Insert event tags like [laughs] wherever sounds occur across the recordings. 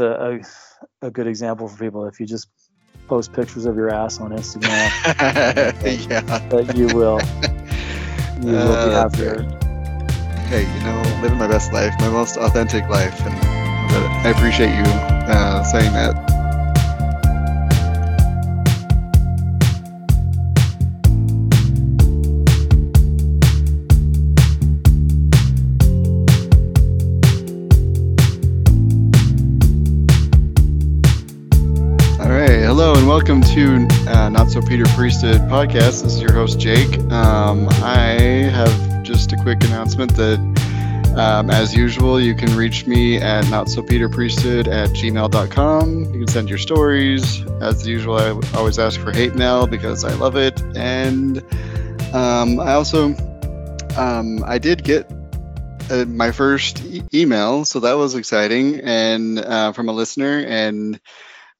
a, a, a good example for people. If you just post pictures of your ass on Instagram, [laughs] yeah. that you will [laughs] you will be Uh, happier. Hey, you know, living my best life, my most authentic life, and I appreciate you uh, saying that. Welcome to uh, Not So Peter Priesthood podcast. This is your host Jake. Um, I have just a quick announcement that, um, as usual, you can reach me at Not So Peter Priesthood at gmail.com. You can send your stories. As usual, I always ask for hate mail because I love it. And um, I also, um, I did get uh, my first e- email, so that was exciting, and uh, from a listener, and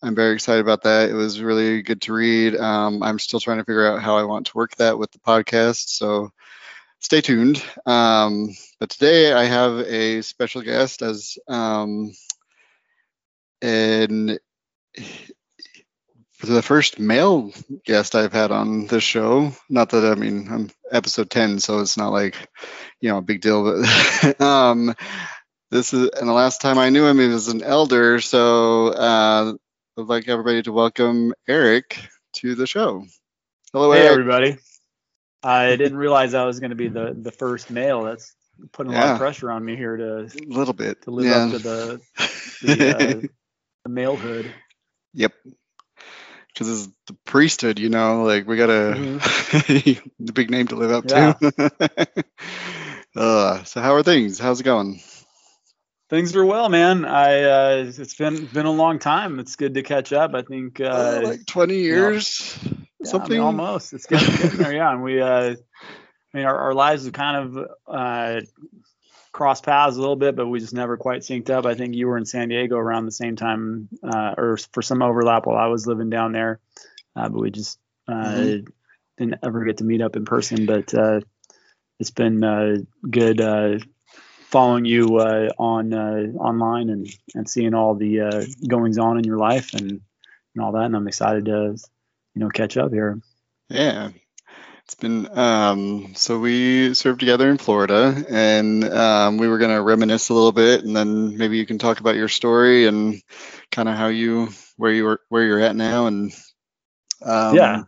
I'm very excited about that. It was really good to read. Um, I'm still trying to figure out how I want to work that with the podcast, so stay tuned. Um, but today I have a special guest as um, for the first male guest I've had on this show. Not that I mean I'm episode 10, so it's not like you know a big deal, but [laughs] um, this is and the last time I knew him, he was an elder. So uh, I'd like everybody to welcome Eric to the show. Hello, Hey Eric. everybody. I didn't realize I was going to be the the first male. That's putting a lot of pressure on me here to A little bit. to live yeah. up to the [laughs] the, uh, the malehood. yep. Because it's the priesthood, you know, like we gotta [laughs] the big name to live up to. [laughs] uh, so how are things? How's it going? Things are well, man. I uh, it's been been a long time. It's good to catch up. I think uh, Uh, like 20 years, yeah, I mean, something. almost. It's getting, getting there, yeah. And we, uh, I mean, our, our lives have kind of uh, crossed paths a little bit, but we just never quite synced up. I think you were in San Diego around the same time, uh, or for some overlap while I was living down there, uh, but we just uh, Mhm. didn't ever get to meet up in person. But uh, it's been uh, good uh, following you uh, on uh, online and and seeing all the uh, goings on in your life and and all that. And I'm excited to you know catch up here. Yeah. It's been um so we served together in Florida and um we were gonna reminisce a little bit and then maybe you can talk about your story and kind of how you where you were where you're at now and um Yeah.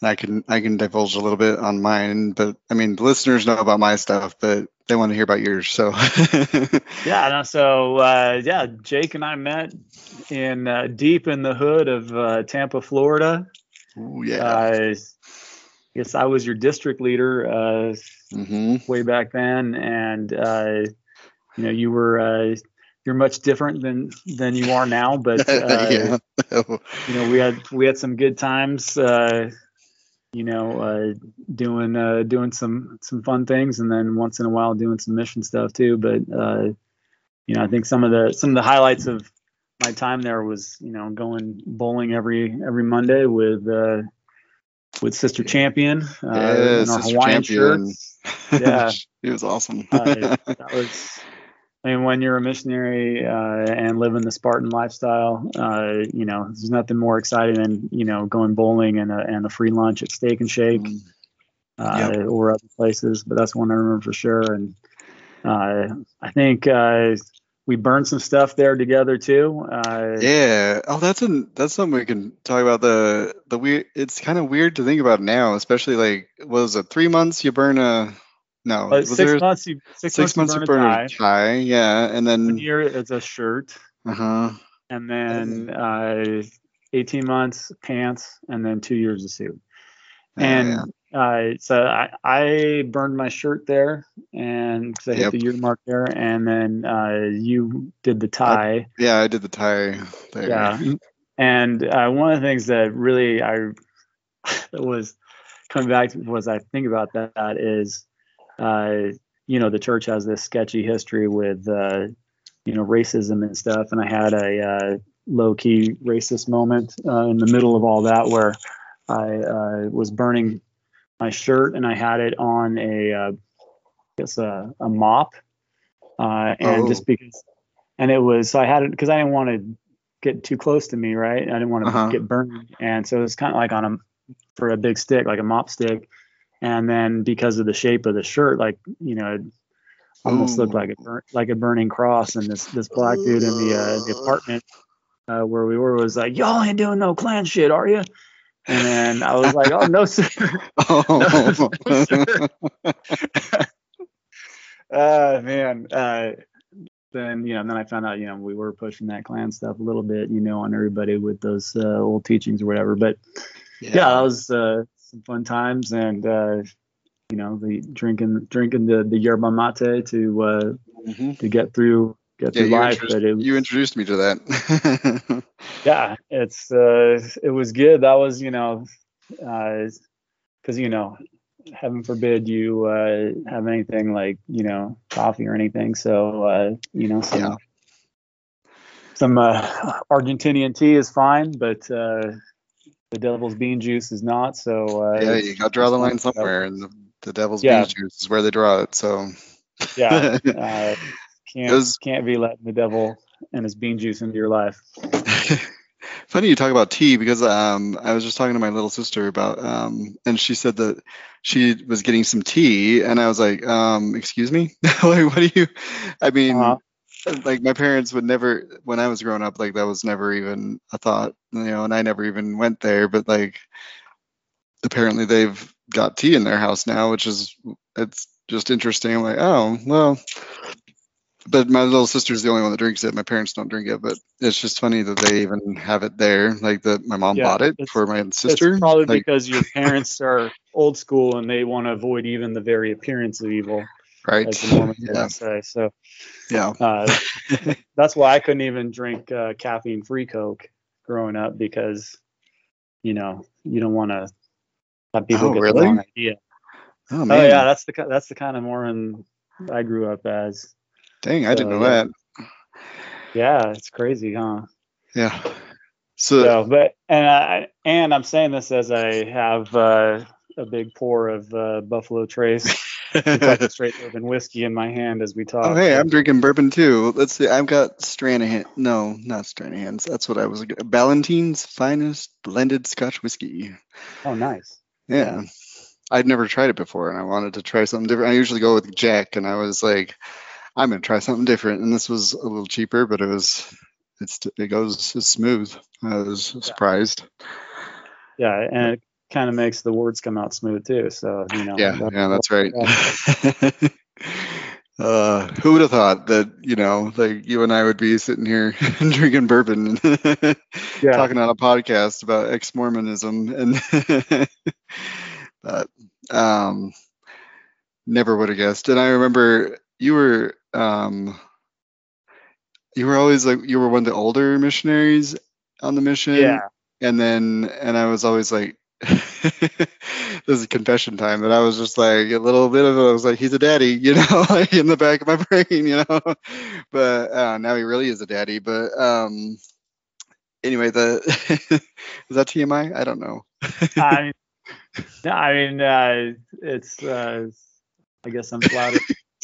And I can I can divulge a little bit on mine, but I mean the listeners know about my stuff, but they want to hear about yours. So [laughs] Yeah, no, so uh, yeah, Jake and I met in uh, deep in the hood of uh, Tampa, Florida. Ooh, yeah. Uh, I guess I was your district leader uh, hmm way back then, and uh, you know you were uh, you're much different than than you are now. But [laughs] uh, yeah. you know we had we had some good times. Uh, you know, uh, doing uh, doing some some fun things, and then once in a while doing some mission stuff too. But uh, you know, I think some of the some of the highlights of my time there was you know going bowling every every Monday with uh, with Sister Champion uh, Yeah, in our Sister Hawaiian Champion. shirts. Yeah. [laughs] it was awesome. Uh, that [laughs] was I mean, when you're a missionary uh, and living the Spartan lifestyle, uh, you know, there's nothing more exciting than you know going bowling and a, and a free lunch at Steak and Shake Mm. uh, Yep. or other places. But that's one I remember for sure. And uh, I think uh, we burned some stuff there together too. Uh, Yeah. Oh, that's an that's something we can talk about. The the weird. It's kind of weird to think about now, especially like what was it? Three months you burn a no. but six there months, you six, six months you you burn, a a tie. tie? Yeah, and One then year it's a shirt, uh huh. and then uh, 18 months pants, and then two years of suit. and uh, so I, I burned my shirt there and 'cause I hit Yep. the year mark there and then uh, you did the tie yeah, I did the tie there. yeah and uh, one of the things that really i [laughs] was coming back to was i think about that is uh, you know the church has this sketchy history with uh, you know racism and stuff and i had a uh, low-key racist moment uh, in the middle of all that where i uh, was burning my shirt and i had it on a uh, I guess a, a mop uh, and Oh. just because and it was so I had it because I didn't want to get too close to me, right? I didn't want to Uh-huh. get burned, and so it was kind of like on a for a big stick, like a mop stick, and then because of the shape of the shirt, like you know, it almost looked like a like a burning cross. And this this black dude in the uh, the apartment uh, where we were was like, "Y'all ain't doing no Klan shit, are you?" And then I was like, "Oh no, sir." [laughs] [laughs] Oh. [laughs] uh man uh then you know and then i found out you know we were pushing that Klan stuff a little bit you know on everybody with those uh, old teachings or whatever but yeah, that was uh some fun times and uh you know the drinking drinking the the yerba mate to uh Mhm. to get through get Yeah, through life but it you introduced me to that. [laughs] yeah it's uh it was good that was you know uh because you know heaven forbid you uh have anything like you know coffee or anything so uh you know some Yeah. some uh argentinian tea is fine but uh the devil's bean juice is not so uh yeah, you got to draw the line somewhere, and the, the devil's Yeah. bean juice is where they draw it. So yeah [laughs] uh, can't was- can't be letting the devil and his bean juice into your life [laughs] Funny you talk about tea because um, I was just talking to my little sister about, um, and she said that she was getting some tea, and I was like, um, "Excuse me, [laughs] like, what do you?" I mean, Uh-huh. [laughs] like my parents would never, when I was growing up, like that was never even a thought, you know, and I never even went there. But like, apparently they've got tea in their house now, which is it's just interesting. I'm like, oh well. But my little sister's the only one that drinks it. My parents don't drink it, but it's just funny that they even have it there. Like that, my mom Yeah, bought it for my sister. It's probably like, because your parents are old school and they want to avoid even the very appearance of evil, right? as the Mormons [laughs] Yeah, would say. So yeah. uh, [laughs] that's why I couldn't even drink uh, caffeine-free Coke growing up because, you know, you don't want to have people Oh, get really? the wrong idea. Oh Oh yeah, that's the that's the kind of Mormon I grew up as. dang, I didn't know yeah. that. Yeah, it's crazy, huh? Yeah. So, So, but and I and I'm saying this as I have uh, a big pour of uh, Buffalo Trace [laughs] [laughs] Straight Bourbon whiskey in my hand as we talk. oh hey, I'm drinking bourbon too. Let's see, I've got Stranahan. No, not Stranahan's. That's what I was. Ballantine's finest blended Scotch whiskey. Oh, nice. Yeah. I'd never tried it before and I wanted to try something different. I usually go with Jack and I was like, I'm gonna try something different. And this was a little cheaper, but it was it's it goes smooth. I was surprised. Yeah, and it kind of makes the words come out smooth too. So you know. Yeah, that- yeah, that's right. [laughs] uh, who would have thought that, you know, like you and I would be sitting here [laughs] drinking bourbon and [laughs] Yeah. talking on a podcast about ex-Mormonism and but um never would have guessed. And I remember you were um you were always like you were one of the older missionaries on the mission Yeah. and then and I was always like [laughs] this is confession time that I was just like a little bit of it. I was like he's a daddy [laughs] you know like in the back of my [laughs] brain you know but uh, now he really is a daddy but um anyway the is that TMI I don't know I mean, no, I mean, uh, it's. Uh, I guess I'm flattered.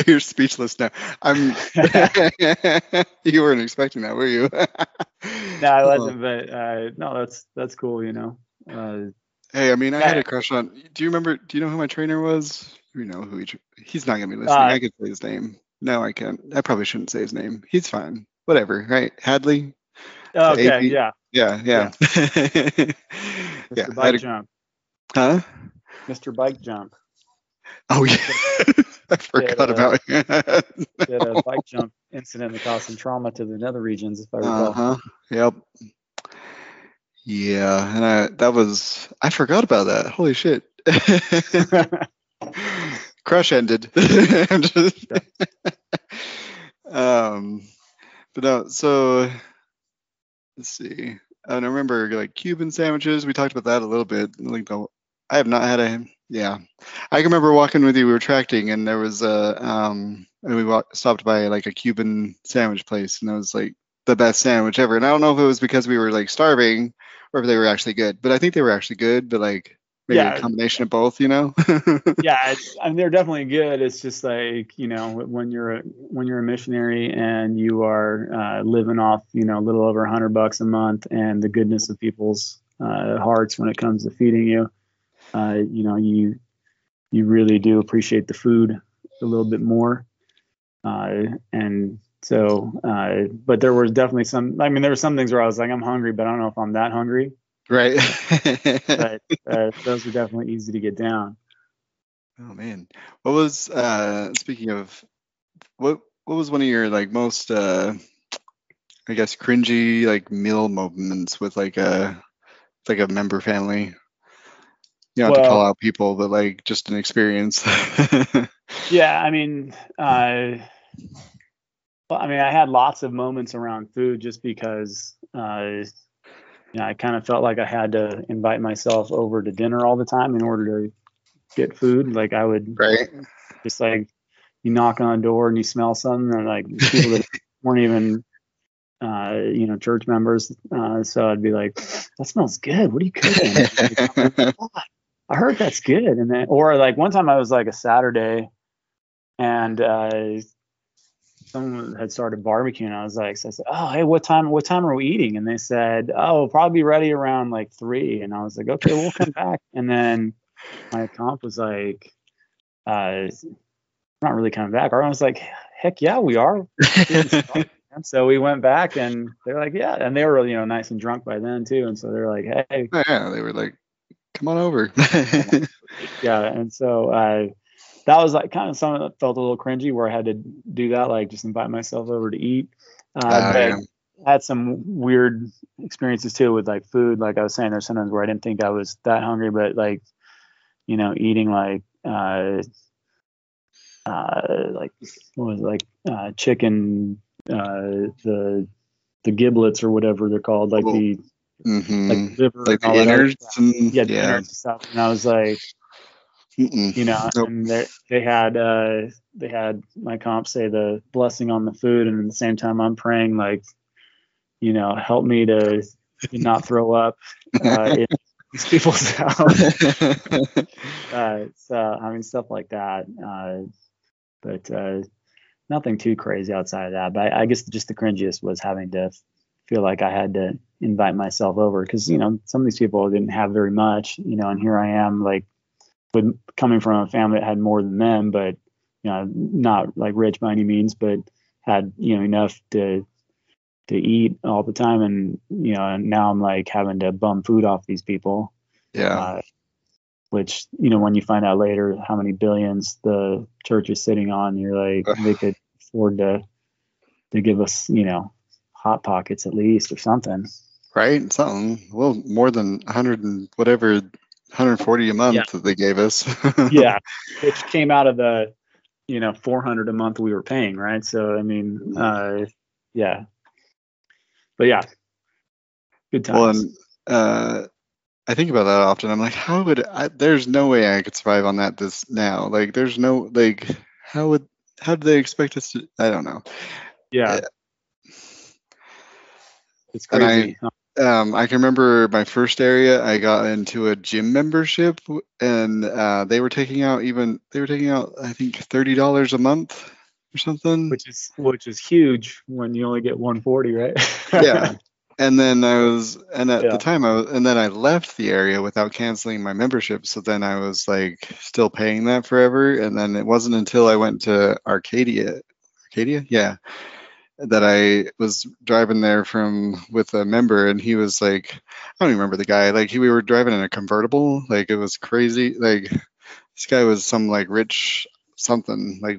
you're speechless now I'm you weren't expecting that were you no, I wasn't, but uh, no, that's that's cool. You know. Uh, hey I mean I had a crush on do you remember do you know who my trainer was you know who he he's not gonna be listening Uh, I could say his name no I can't I probably shouldn't say his name he's fine whatever right Hadley okay. Yeah. Yeah, yeah. Mr. yeah. [laughs] I Bike a- Jump. huh? Mr. Bike Jump. Oh yeah. [laughs] I forgot uh, about him. Did a [laughs] bike jump incident that caused some trauma to the nether regions, if I recall. Uh-huh. Yep. Yeah, and I that was I forgot about that. Holy shit. [laughs] Crush ended. [laughs] Just- um but no, so let's see. And I remember like Cuban sandwiches. We talked about that a little bit. Like the I have not had a yeah. I can remember walking with you. We were tracting, and there was a um, and we walked, stopped by like a Cuban sandwich place, and it was like the best sandwich ever. And I don't know if it was because we were like starving or if they were actually good, but I think they were actually good. But like maybe Yeah. a combination of both. You know. [laughs] yeah, it's, I mean they're definitely good. It's just like you know when you're a, when you're a missionary and you are uh, living off you know a little over a hundred bucks a month and the goodness of people's uh, hearts when it comes to feeding you, uh, you know you you really do appreciate the food a little bit more, uh, and so uh, but there was definitely some. I mean there were some things where I was like I'm hungry, but I don't know if I'm that hungry. right. But [laughs] uh, those are definitely easy to get down. Oh man, what was uh speaking of what what was one of your like most uh I guess cringy like meal moments with like a like a member family? You don't have to call out people, but like just an experience. [laughs] Yeah, I mean, uh, well, I mean, I had lots of moments around food just because, uh, you know, I kind of felt like I had to invite myself over to dinner all the time in order to get food. Like I would right? just like you knock on a door and you smell something, and like people that [laughs] weren't even, uh, you know, church members. Uh, so I'd be like, "That smells good. What are you cooking?" [laughs] I heard that's good. And then, or like one time I was like a Saturday and uh, someone had started barbecuing. I was like, so I said, oh, hey, what time, what time are we eating? And they said, oh, we'll probably be ready around like three. And I was like, okay, we'll come [laughs] back. And then my comp was like, uh, not really coming back. Our was like, heck yeah, we are. [laughs] And so we went back and they're like, yeah. And they were, you know, nice and drunk by then too. And so they're like, hey, Oh, yeah, they were like, "Come on over." [laughs] yeah and so uh that was like kind of something that felt a little cringy where i had to do that like just invite myself over to eat. Uh, Ah, but yeah. I had some weird experiences too with like food. Like i was saying there's sometimes where i didn't think i was that hungry but like you know eating like uh uh like what was it like uh chicken uh the the giblets or whatever they're called like Oh, the hmm like liver Like and the innards stuff. and yeah the innards and stuff. And i was like Mm-mm. you know Nope. and they had uh they had my comp say the blessing on the food and at the same time i'm praying like you know help me to not throw up uh in these people's [laughs] house [laughs] uh so i mean stuff like that uh but uh nothing too crazy outside of that but i, I guess just the cringiest was having to feel like i had to invite myself over because you know some of these people didn't have very much you know and here i am like with coming from a family that had more than them, but you know, not like rich by any means, but had you know enough to to eat all the time, and you know, and now I'm like having to bum food off these people, yeah. uh, which you know, when you find out later how many billions the church is sitting on, you're like they could afford to to give us you know hot pockets at least or something. right? Something. Well, more than 100 and whatever, 140 a month Yeah. that they gave us. [laughs] yeah, which came out of the you know 400 a month we were paying, right? So I mean, uh, yeah, but yeah, good times. Well, and uh, I think about that often. I'm like, how would I? There's no way I could survive on that this now. Like, there's no like, how would how do they expect us to? I don't know. yeah, it's And I- crazy. huh? Um, I can remember my first area. I got into a gym membership, and uh, they were taking out even they were taking out I think thirty dollars a month or something. which is which is huge when you only get 140, right? [laughs] yeah. And then I was, and at Yeah. the time I was, and then I left the area without canceling my membership. So then I was like still paying that forever. And then it wasn't until I went to Arcadia, Arcadia, yeah, that I was driving there from with a member, and he was like, I don't even remember the guy. Like he, we were driving in a convertible. Like it was crazy. Like this guy was some like rich something like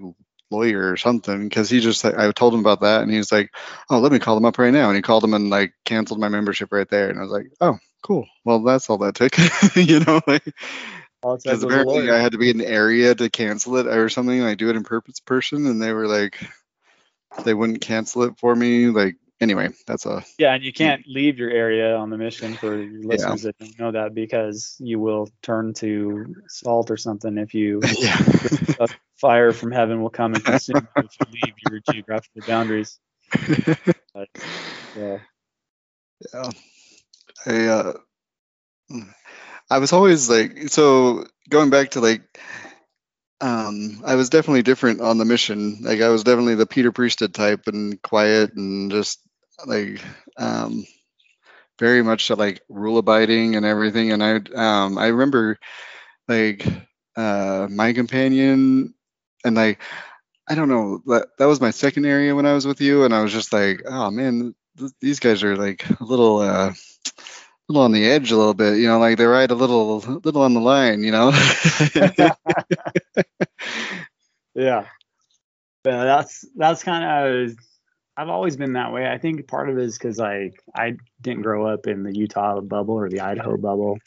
lawyer or something because he just I told him about that and he was like oh let me call them up right now and he called them and like canceled my membership right there and I was like oh cool well that's all that took [laughs] you know like All it says because apparently. I had to be in the area to cancel it or something like do it in purpose person and they were like they wouldn't cancel it for me like anyway that's a Yeah, and you can't leave your area on the mission for your listeners that don't know that because you will turn to salt or something if you [laughs] yeah [laughs] fire from heaven will come and consume you if you leave your geographical boundaries. [laughs] But, yeah. yeah I uh I was always like, so going back to like, um, I was definitely different on the mission. Like I was definitely the Peter Priesthood type and quiet and just like, um, very much like rule abiding and everything. And I, um, I remember like, uh, my companion and like, I don't know, that, that was my second area when I was with you. And I was just like, oh man, th- these guys are like a little, uh, little on the edge a little bit, you know, like they ride a little little on the line, you know. [laughs] yeah. Yeah, that's that's kind of I've always been that way. I think part of it is because like I didn't grow up in the Utah bubble or the Idaho bubble,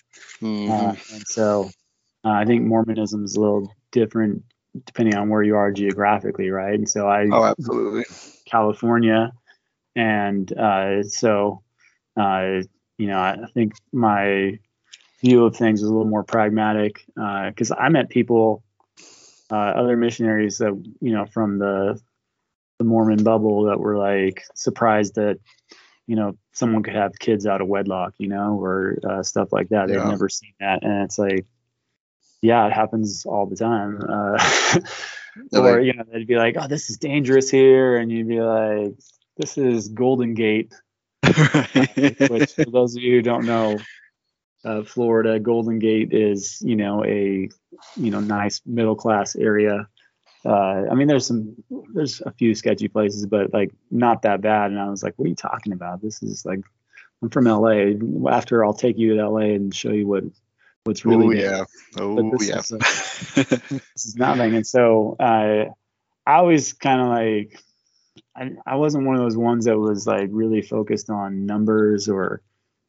mm-hmm. uh, and so uh, I think Mormonism is a little different depending on where you are geographically, right? And so I oh absolutely California, and uh, so uh, you know, I think my view of things is a little more pragmatic because uh, I met people, uh, other missionaries that you know from the the Mormon bubble that were like surprised that you know someone could have kids out of wedlock, you know, or uh, stuff like that. They've never seen that, and it's like, yeah, it happens all the time. Uh, [laughs] or you know, they'd be like, "Oh, this is dangerous here," and you'd be like, "This is Golden Gate." Which for those of you who don't know, uh, Florida Golden Gate is you know a you know nice middle class area. Uh, I mean, there's some there's a few sketchy places, but like not that bad. And I was like, what are you talking about? This is like I'm from LA. After I'll take you to LA and show you what what's really. Oh yeah. Oh yeah. Is, uh, this is nothing. And so uh, I always kind of like I, I wasn't one of those ones that was like really focused on numbers or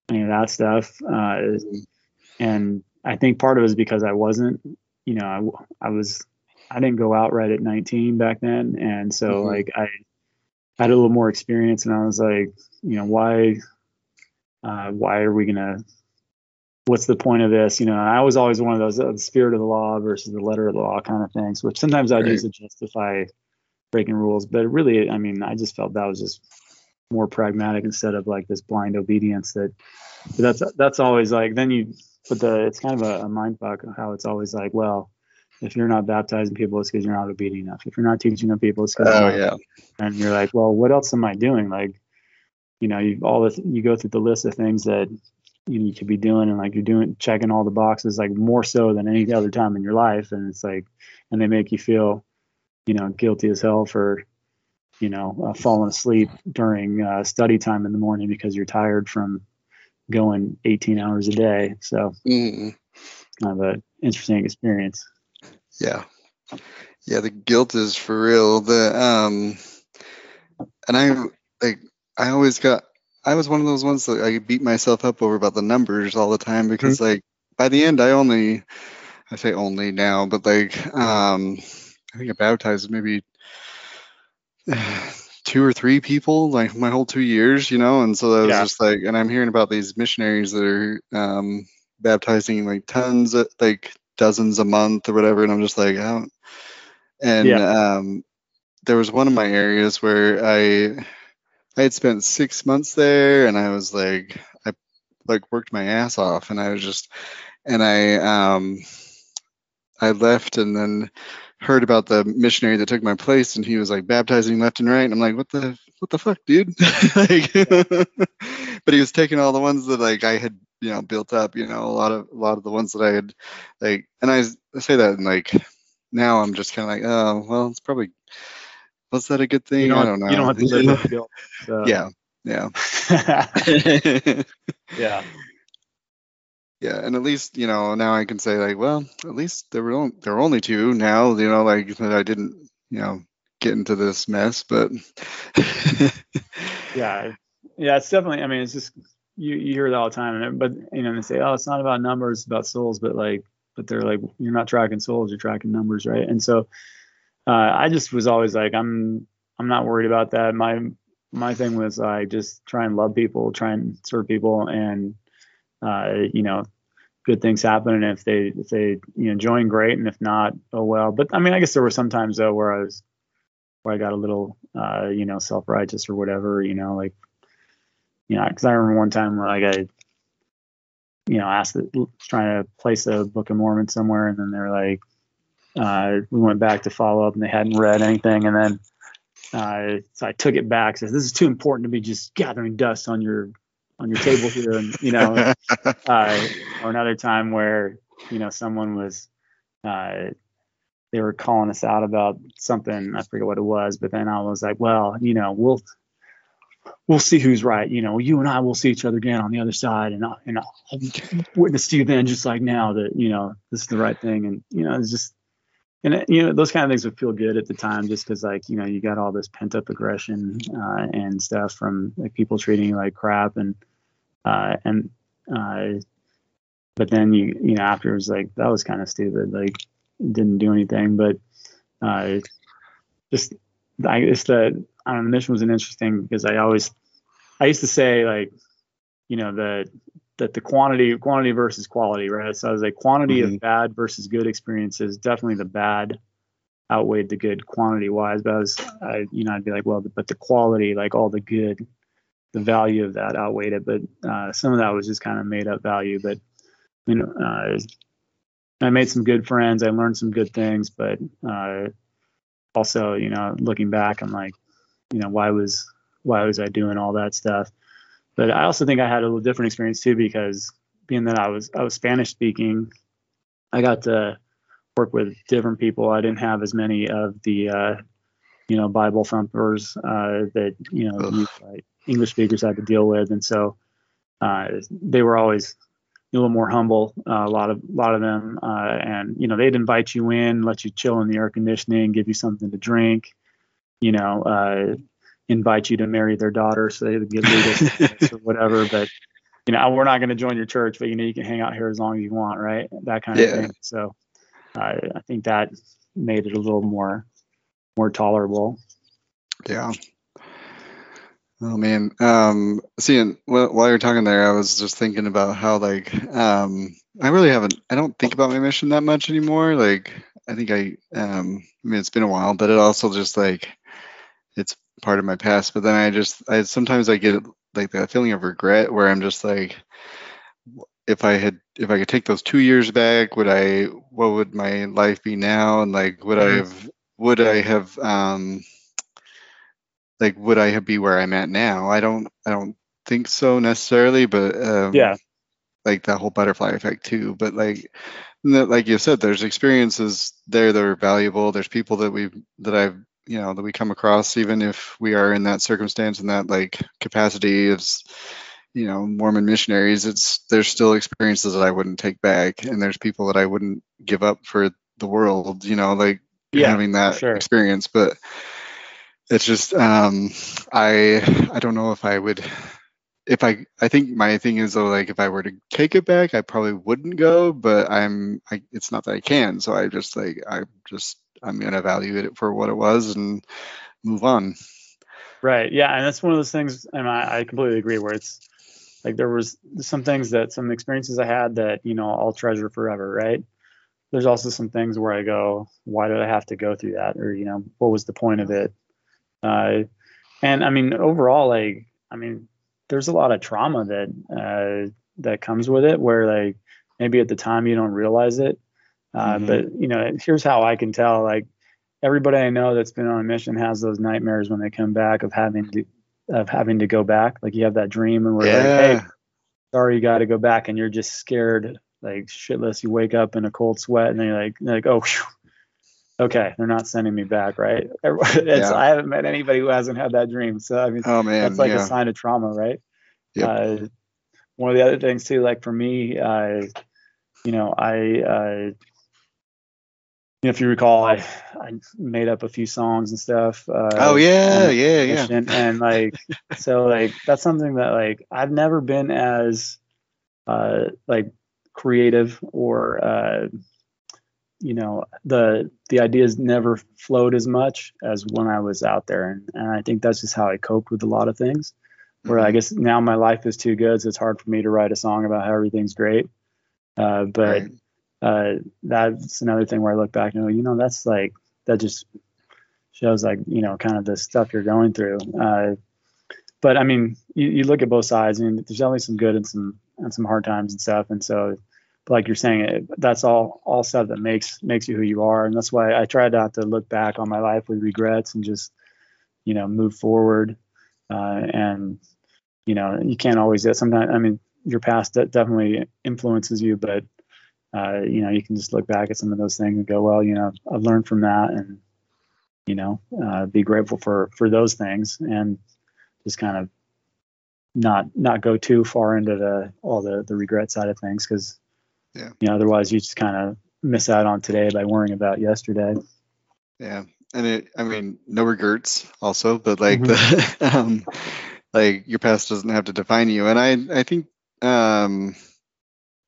any of that stuff. Uh, and I think part of it is because I wasn't, you know, I, I was, I didn't go out right at 19 back then. And so mm-hmm. like I had a little more experience and I was like, you know, why, uh, why are we going to, what's the point of this? You know, I was always one of those, uh, the spirit of the law versus the letter of the law kind of things, which sometimes I right. use to justify breaking rules. But really, I mean, I just felt that was just more pragmatic instead of like this blind obedience. That that's that's always like then you. But the it's kind of a, a mind fuck how it's always like, well, if you're not baptizing people, it's because you're not obedient enough. If you're not teaching them people, it's because oh yeah. And you're like, well, what else am I doing? Like, you know, you all the you go through the list of things that you, know, you could be doing, and like you're doing checking all the boxes, like more so than any other time in your life, and it's like, and they make you feel you know, guilty as hell for, you know, uh, falling asleep during uh, study time in the morning because you're tired from going 18 hours a day. So, mm. kind of an interesting experience. Yeah, yeah, the guilt is for real. The um, and I like I always got I was one of those ones that I beat myself up over about the numbers all the time because mm-hmm. like by the end I only I say only now, but like um I think I baptized maybe [sighs] two or three people like my whole two years, you know, and so that was yeah. just like, and I'm hearing about these missionaries that are um, baptizing like tons, of, like dozens a month or whatever, and I'm just like, I don't. And yeah. um, there was one of my areas where I I had spent six months there, and I was like, I like worked my ass off, and I was just, and I um, I left, and then heard about the missionary that took my place and he was like baptizing left and right and i'm like what the what the fuck dude? [laughs] Like, [laughs] but he was taking all the ones that like i had you know built up you know a lot of a lot of the ones that i had like and i, say that and like now i'm just kind of like oh well it's probably was that a good thing? Don't, i don't know you don't have to live guilt [laughs] so. yeah yeah. Yeah yeah and at least you know now i can say like well at least there were only, there were only two. Now you know like that i didn't you know get into this mess but [laughs] yeah yeah it's definitely i mean it's just you, you hear it all the time and but you know they say oh it's not about numbers it's about souls but like but they're like you're not tracking souls you're tracking numbers right? And so uh, i just was always like i'm i'm not worried about that. My my thing was i just try and love people try and serve people and uh, you know, good things happen. And if they if they you know join, great. And if not, oh well. But I mean, I guess there were some times though where I was where I got a little uh, you know self righteous or whatever. You know, like you know, because I remember one time where like I you know, asked, the, trying to place a Book of Mormon somewhere, and then they're like, uh, we went back to follow up, and they hadn't read anything, and then uh, so I took it back. Says this is too important to be just gathering dust on your on your table here, and you know, [laughs] uh, or another time where you know someone was uh, they were calling us out about something. I forget what it was, but then I was like, well, you know, we'll we'll see who's right. You know, you and I will see each other again on the other side, and I, and I'll witness to you then, just like now that you know this is the right thing, and you know, it's just and it, you know those kind of things would feel good at the time, just because like you know you got all this pent up aggression uh, and stuff from like people treating you like crap, and uh, and uh, but then you you know afterwards like that was kind of stupid, like didn't do anything, but uh, just I guess the I don't know, the mission was an interesting because I always I used to say like you know the that the quantity quantity versus quality right so I was like quantity mm-hmm. of bad versus good experiences definitely the bad outweighed the good quantity wise but I was I you know I'd be like well but the quality like all the good the value of that outweighed it but uh, some of that was just kind of made up value but you know uh, I made some good friends I learned some good things but uh, also you know looking back I'm like you know why was why was I doing all that stuff? But I also think I had a little different experience too because being that I was I was Spanish speaking, I got to work with different people. I didn't have as many of the uh, you know Bible thumpers uh, that you know you, English speakers had to deal with, and so uh, they were always a little more humble. Uh, a lot of a lot of them, uh, and you know they'd invite you in, let you chill in the air conditioning, give you something to drink you know, uh, invite you to marry their daughter so they would get legal [laughs] or whatever. But you know, we're not going to join your church, but you know, you can hang out here as long as you want, right? That kind of yeah. thing. So uh, I think that made it a little more more tolerable. Yeah. Oh man, um, seeing while you're talking there, I was just thinking about how like um, I really haven't. I don't think about my mission that much anymore. Like I think I, um, I mean, it's been a while, but it also just like it's part of my past. But then I just, I sometimes I get like that feeling of regret where I'm just like, if I had, if I could take those two years back, would I, what would my life be now? And like, would I have, would I have, um, like, would I have be where I'm at now? I don't, I don't think so necessarily, but um, yeah, like that whole butterfly effect too. But like, like you said, there's experiences there that are valuable. There's people that we that I've you know that we come across even if we are in that circumstance and that like capacity is you know mormon missionaries it's there's still experiences that i wouldn't take back and there's people that i wouldn't give up for the world you know like yeah, having that sure. experience but it's just um i i don't know if i would if i i think my thing is though like if i were to take it back i probably wouldn't go but i'm I, it's not that i can so i just like i just I'm going to evaluate it for what it was and move on. Right. Yeah. And that's one of those things. And I, I completely agree where it's like there was some things that some experiences I had that, you know, I'll treasure forever. Right. There's also some things where I go, why did I have to go through that? Or, you know, what was the point of it? Uh, and I mean, overall, like, I mean, there's a lot of trauma that, uh, that comes with it where like maybe at the time you don't realize it uh, mm-hmm. But you know, here's how I can tell. Like everybody I know that's been on a mission has those nightmares when they come back of having to of having to go back. Like you have that dream and we're yeah. like, hey, sorry, you got to go back, and you're just scared like shitless. You wake up in a cold sweat, and then you're like, you're like oh. Whew. Okay, they're not sending me back, right? [laughs] Yeah. I haven't met anybody who hasn't had that dream. So I mean, oh, man, that's like yeah. a sign of trauma, right? Yep. Uh, one of the other things too, like for me, uh, you know, I uh, you know, if you recall, I, I made up a few songs and stuff. Uh, oh yeah, yeah, yeah. And, and like, [laughs] so like that's something that like I've never been as uh, like creative or uh, you know the the ideas never flowed as much as when I was out there, and, and I think that's just how I coped with a lot of things. Where mm-hmm. I guess now my life is too good, so it's hard for me to write a song about how everything's great. Uh, but right uh, that's another thing where I look back and go, you know, that's like that just shows like you know kind of the stuff you're going through. Uh, but I mean, you, you, look at both sides. I mean, there's definitely some good and some and some hard times and stuff. And so, like you're saying, it, that's all all stuff that makes makes you who you are. And that's why I try not to look back on my life with regrets and just you know move forward. Uh, and you know you can't always get sometimes. I mean, your past definitely influences you, but uh, you know you can just look back at some of those things and go, well, you know, I've learned from that, and you know, uh, be grateful for for those things, and just kind of not not go too far into the all the the regret side of things because yeah you know otherwise you just kind of miss out on today by worrying about yesterday yeah and it i mean no regrets also but like mm-hmm. the [laughs] um like your past doesn't have to define you and i i think um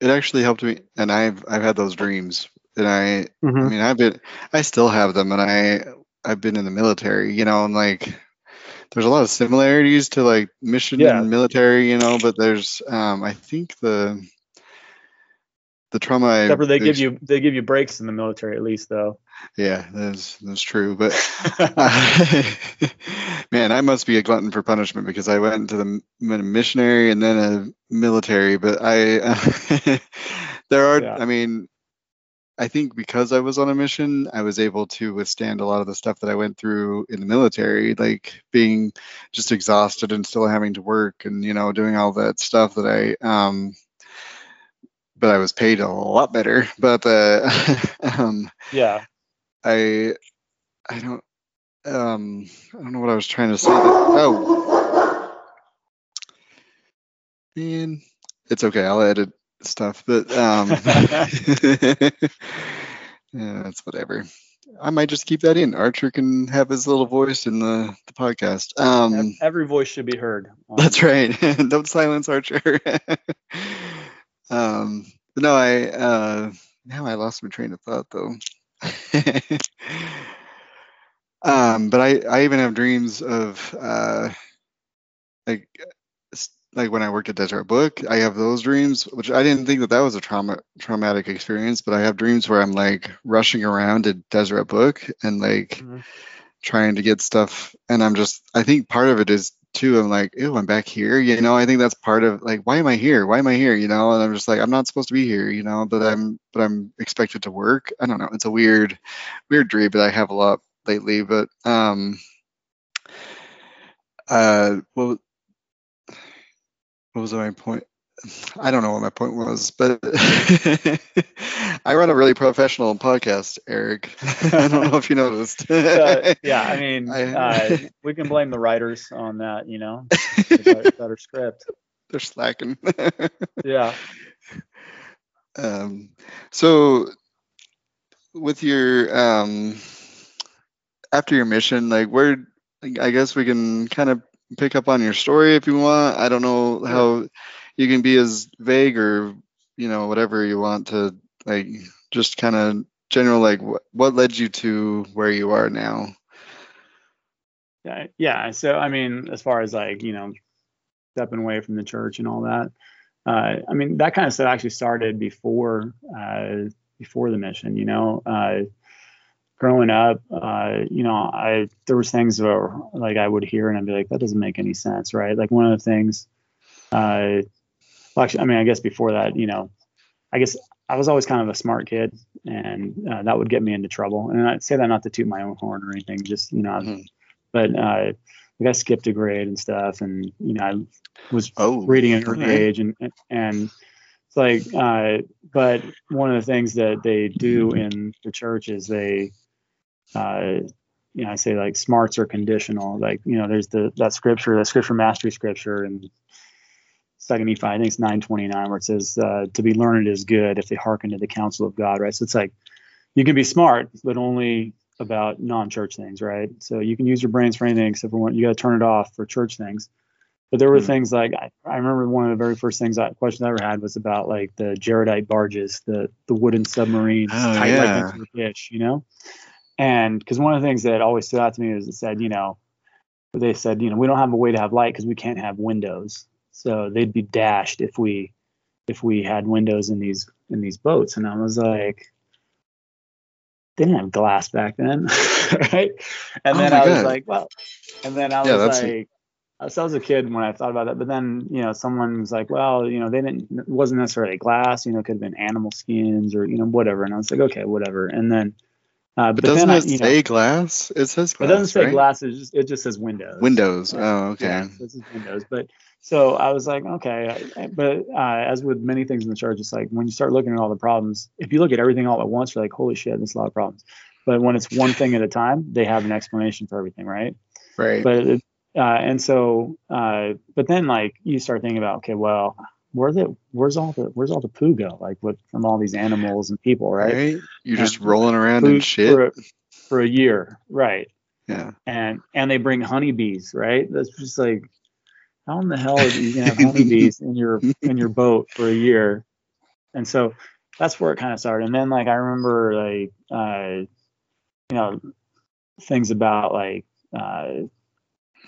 it actually helped me and i've i've had those dreams and i mm-hmm. i mean i've been i still have them and i i've been in the military you know and like there's a lot of similarities to like mission yeah. and military, you know, but there's um I think the the trauma Except for they give you they give you breaks in the military at least though. Yeah, that's that's true. But [laughs] [laughs] man, I must be a glutton for punishment because I went into the missionary and then a military. But I uh, [laughs] there are yeah. I mean I think because I was on a mission, I was able to withstand a lot of the stuff that I went through in the military, like being just exhausted and still having to work and, you know, doing all that stuff that I, um, but I was paid a lot better. [laughs] But, uh, [laughs] um, yeah, I, I don't, um, I don't know what I was trying to say. oh, man, it's okay. I'll edit stuff, but um, [laughs] [laughs] yeah, it's whatever. I might just keep that in. Archer can have his little voice in the, the podcast. Um, Every voice should be heard. That's right. [laughs] Don't silence Archer. um, no, I uh, now I lost my train of thought though. um, but I I even have dreams of uh, like like when I worked at Deseret Book, I have those dreams, which I didn't think that that was a trauma traumatic experience, but I have dreams where I'm like rushing around at Deseret Book and like mm-hmm. trying to get stuff, and I'm just I think part of it is too. I'm like, ew, I'm back here, you know. I think that's part of like, why am I here? Why am I here? You know, and I'm just like, I'm not supposed to be here, you know, but I'm but I'm expected to work. I don't know. It's a weird, weird dream, but I have a lot lately. But um, uh, well what was my point? I don't know what my point was, but [laughs] I run a really professional podcast, Eric. [laughs] I don't know if you noticed. [laughs] uh, yeah, I mean, uh, we can blame the writers on that. You know, better, better script. They're slacking. yeah. Um. So, with your um, after your mission, like where, I guess we can kind of pick up on your story if you want. I don't know how you can be as vague or you know whatever you want to like just kind of general like what, what led you to where you are now yeah yeah so i mean as far as like you know stepping away from the church and all that uh, i mean that kind of stuff actually started before uh, before the mission you know uh, growing up, uh, you know, I there was things where like I would hear and I'd be like, that doesn't make any sense, right? Like one of the things, uh, well, actually, I mean, I guess before that, you know, I guess I was always kind of a smart kid, and uh, that would get me into trouble. And I'd say that not to toot my own horn or anything, just you know, mm-hmm. but uh, like I skipped a grade and stuff, and you know, I was oh, reading at an early age, and and it's like, uh, but one of the things that they do in the church is they uh, you know, I say like smarts are conditional. Like, you know, there's the that scripture, that scripture mastery scripture and second Nephi, I think it's 929, where it says, uh, to be learned is good if they hearken to the counsel of God, right? So it's like you can be smart, but only about non-church things, right? So you can use your brains for anything except for you got to turn it off for church things. But there were mm things like I, I, remember one of the very first things I questions I ever had was about like the jaredite barges, the the wooden submarines, oh, yeah. like fish, you know. And because one of the things that always stood out to me was it said, you know, they said, you know, we don't have a way to have light because we can't have windows. So they'd be dashed if we if we had windows in these in these boats. And I was like, they didn't have glass back then, [laughs] right? And oh then I God. was like, well, and then I yeah, was like, so I was a kid when I thought about that, but then you know someone was like, well, you know, they didn't it wasn't necessarily glass, you know, it could have been animal skins or you know whatever, and I was like, okay, whatever, and then. Uh, but doesn't it I, you say know, glass? It says glass. it doesn't say right? glass. It just it just says windows. Windows. Oh, okay. Yeah, this is Windows. But so I was like, okay. But uh, as with many things in the church, it's like when you start looking at all the problems, if you look at everything all at once, you're like, holy shit, there's a lot of problems. But when it's one thing at a time, they have an explanation for everything, right? Right. But it, uh, and so, uh, but then like you start thinking about, okay, well, where the where's all the where's all the poo go? Like what from all these animals and people, right? right. You're Yeah. just rolling around in shit. for a, for a year, right? yeah. and and they bring honeybees, right? That's just like, how in the hell are you gonna have honeybees in your in your boat for a year? And so that's where it kind of started. And then like I remember like uh, you know things about like uh,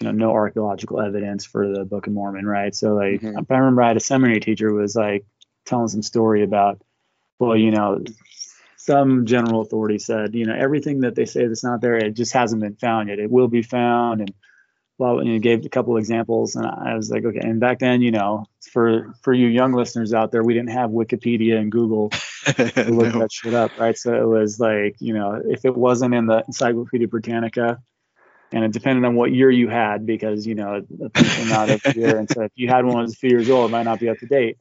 you know no archaeological evidence for the Book of Mormon, right? So like Mhm. I remember I had a seminary teacher was like telling some story about well you know some general authority said, you know, everything that they say that's not there, it just hasn't been found yet. It will be found, and well, you gave a couple examples, and I was like, okay. And back then, you know, for for you young listeners out there, we didn't have Wikipedia and Google [laughs] to look No. that shit up, right? So it was like, you know, if it wasn't in the Encyclopedia Britannica, and it depended on what year you had, because you know, the thing came out every year, and so if you had one that was a few years old, it might not be up to date.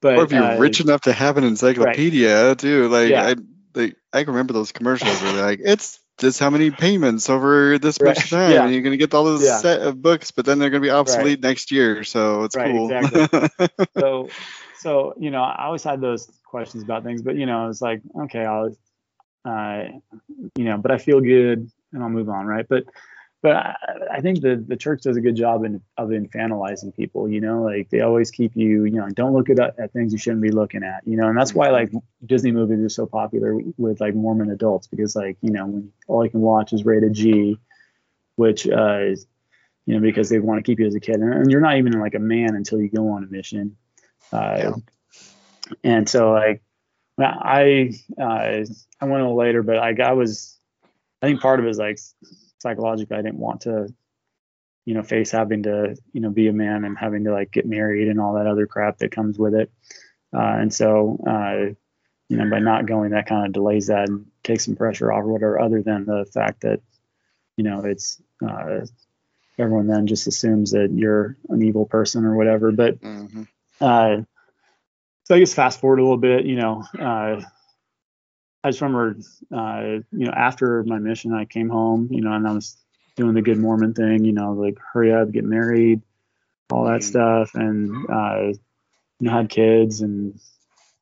But or if you're uh, rich enough to have an encyclopedia too, like Yeah. I, like I can remember those commercials where they're like, it's this how many payments over this Right. much time, Yeah. and you're gonna get all this Yeah. set of books, but then they're gonna be obsolete next year, so it's Right, cool. exactly. [laughs] so so you know i always had those questions about things but you know it's like okay i'll uh you know but i feel good and i'll move on right but but i, I think the the church does a good job in, of infantilizing people you know like they always keep you you know don't look at, at things you shouldn't be looking at you know and that's why like disney movies are so popular with like mormon adults because like you know when all you can watch is rated g which uh is you know, because they want to keep you as a kid, and, and you're not even like a man until you go on a mission. Uh, Yeah. And so, like, I uh, I went a little later, but like I was, I think part of it is like psychologically, I didn't want to, you know, face having to, you know, be a man and having to like get married and all that other crap that comes with it. Uh, and so, uh, you know, by not going, that kind of delays that and takes some pressure off or whatever, other than the fact that, you know, it's uh, everyone then just assumes that you're an evil person or whatever. But Mhm. uh, so I guess fast forward a little bit, you know, uh, I just remember, uh, you know, after my mission, I came home, you know, and I was doing the good Mormon thing, you know, like hurry up, get married, all that Mhm. stuff, and uh, you know, had kids and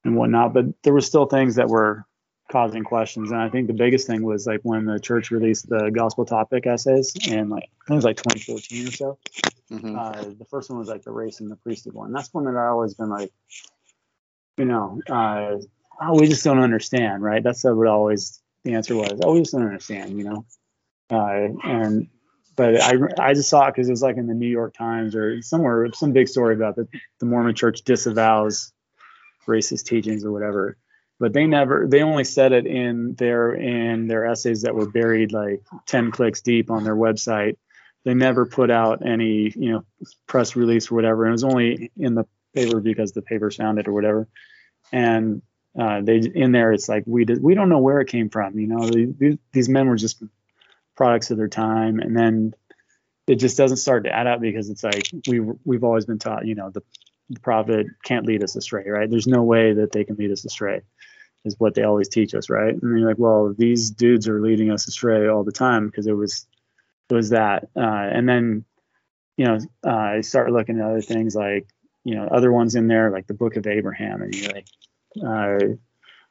and whatnot. But there were still things that were causing questions, and I think the biggest thing was like when the church released the gospel topic essays, and like I think it was like 2014 or so Mhm. uh, the first one was like the race and the priesthood one. That's one that I always been like, you know, uh, oh, we just don't understand, right? That's what always the answer was. Oh, we just don't understand, you know. Uh, and but I I just saw it because it was like in the New York Times or somewhere some big story about that the Mormon Church disavows racist teachings or whatever. But they never they only said it in their in their essays that were buried like 10 clicks deep on their website they never put out any you know press release or whatever and it was only in the paper because the paper found it or whatever and uh, they in there it's like we did we don't know where it came from you know these, these men were just products of their time and then it just doesn't start to add up because it's like we we've always been taught you know the, the prophet can't lead us astray right? There's no way that they can lead us astray is what they always teach us right? And you're like well these dudes are leading us astray all the time because it was it was that uh, and then you know uh, i started looking at other things like you know other ones in there like the book of abraham and you're like uh,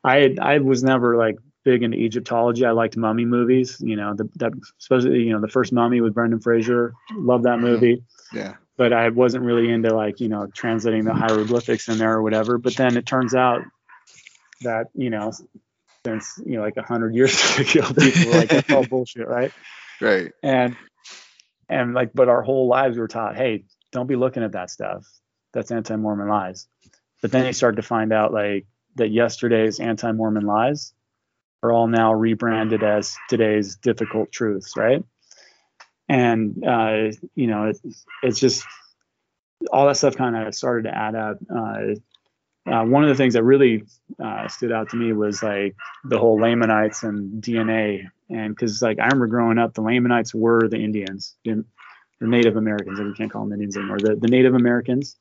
i i was never like big into egyptology. I liked mummy movies you know the, that supposedly you know the first mummy with brendan fraser. Love that movie. Yeah. but i wasn't really into like you know translating the hieroglyphics in there or whatever. But then it turns out that you know since you know like a hundred years [laughs] ago people were like that's all bullshit right? [laughs] Right. and and like but our whole lives we were taught hey don't be looking at that stuff. That's anti-mormon lies but then you start to find out like that yesterday's anti-mormon lies are all now rebranded as today's difficult truths right and uh, you know, it's it's just all that stuff kind of started to add up. Uh, uh, one of the things that really uh, stood out to me was like the whole Lamanites and DNA, and because like I remember growing up, the Lamanites were the Indians, the, the Native Americans, and we can't call them Indians anymore. The, the Native Americans,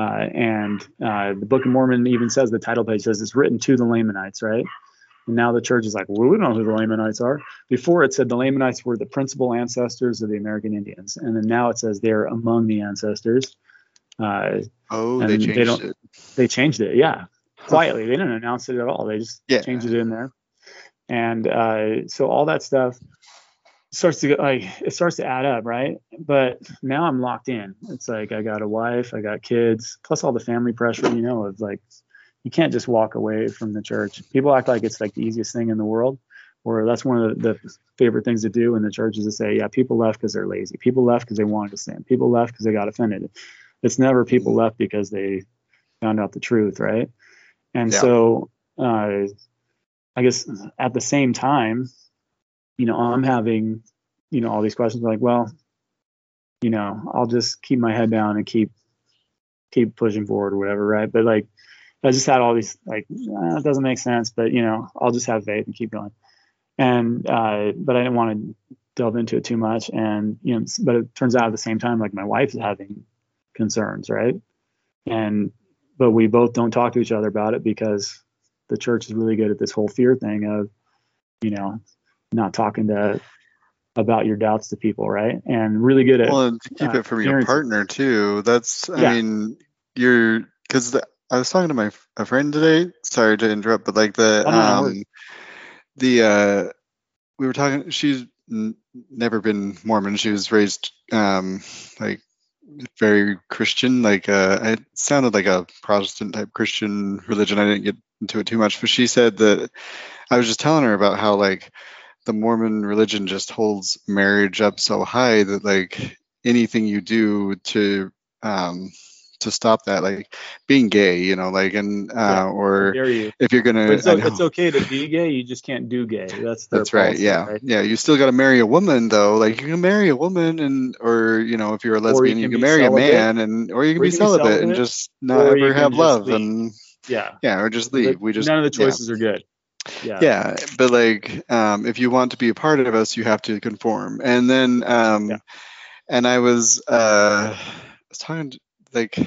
uh, and uh, the Book of Mormon even says the title page says it's written to the Lamanites, right? And now the church is like, well, we don't know who the Lamanites are. Before it said the Lamanites were the principal ancestors of the American Indians, and then now it says they're among the ancestors. Uh, oh, they changed they it. They changed it, yeah, quietly. they didn't announce it at all. They just yeah. changed it in there, and uh, so all that stuff starts to get like it starts to add up, right? But now I'm locked in. It's like I got a wife, I got kids, plus all the family pressure, you know, of like you can't just walk away from the church. People act like it's like the easiest thing in the world, or that's one of the, the favorite things to do in the church is to say, yeah, people left because they're lazy. People left because they wanted to sin. People left because they got offended. It's never people left because they found out the truth, right? And yeah. so, uh, I guess at the same time, you know, I'm having, you know, all these questions like, well, you know, I'll just keep my head down and keep keep pushing forward or whatever, right? But like I just had all these like eh, it doesn't make sense, but you know, I'll just have faith and keep going. And uh, but I didn't want to delve into it too much. And you know, but it turns out at the same time, like my wife is having concerns, right? And but we both don't talk to each other about it because the church is really good at this whole fear thing of, you know, not talking to about your doubts to people, right? And really good at well, and to keep uh, it from your partner too. That's I yeah. mean, you're because I was talking to my a friend today. Sorry to interrupt, but like the oh, um, the uh, we were talking. She's n- never been Mormon. She was raised um, like very Christian. Like uh, it sounded like a Protestant type Christian religion. I didn't get into it too much, but she said that I was just telling her about how like the Mormon religion just holds marriage up so high that like anything you do to um, to stop that like being gay you know like and uh yeah, or you. if you're gonna it's, it's, okay to be gay you just can't do gay. That's that's right yeah. right? yeah you still got to marry a woman though. Like you can marry a woman and or you know if you're a lesbian you can, you can marry celibate. a man and or you can, or be, celibate be celibate and just not ever have love and yeah. Yeah or just leave. We just none of the choices yeah. are good yeah. yeah but like um if you want to be a part of us you have to conform and then um yeah. and i was uh I was talking to, like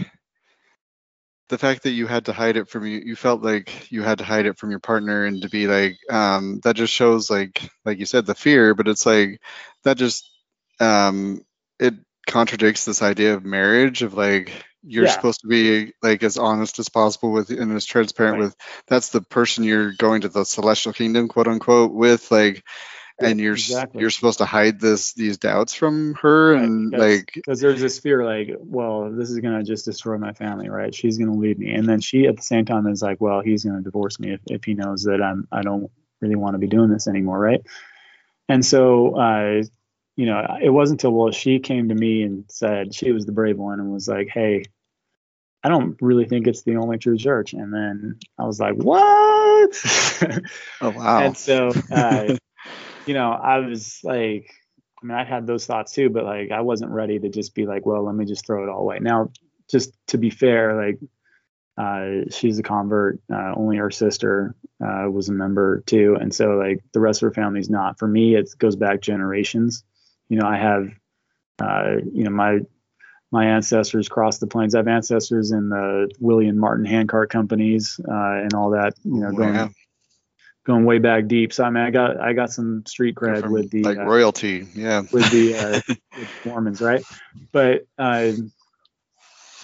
the fact that you had to hide it from you you felt like you had to hide it from your partner and to be like um that just shows like like you said the fear but it's like that just um it contradicts this idea of marriage of like you're yeah. supposed to be like as honest as possible with and as transparent right. with that's the person you're going to the celestial kingdom quote unquote with like and you're exactly. you're supposed to hide this these doubts from her right, and because, like because there's this fear like well this is gonna just destroy my family right she's gonna leave me and then she at the same time is like well he's gonna divorce me if, if he knows that i'm i don't really want to be doing this anymore right and so uh you know it wasn't until well she came to me and said she was the brave one and was like hey I don't really think it's the only true church. And then I was like, what? oh, [laughs] wow. and so, uh, [laughs] you know, I was like, I mean, I had those thoughts too, but like, I wasn't ready to just be like, well, let me just throw it all away. Now, just to be fair, like, uh, she's a convert. Uh, only her sister uh, was a member too, and so like the rest of her family's not. For me, it goes back generations. You know, I have, uh, you know, my my ancestors crossed the plains. I have ancestors in the Willie and Martin handcart companies uh, and all that. You know, going going way back deep. So I mean, I got I got some street cred From, with the like uh, royalty, yeah, with the uh, [laughs] with Mormons, right? But uh,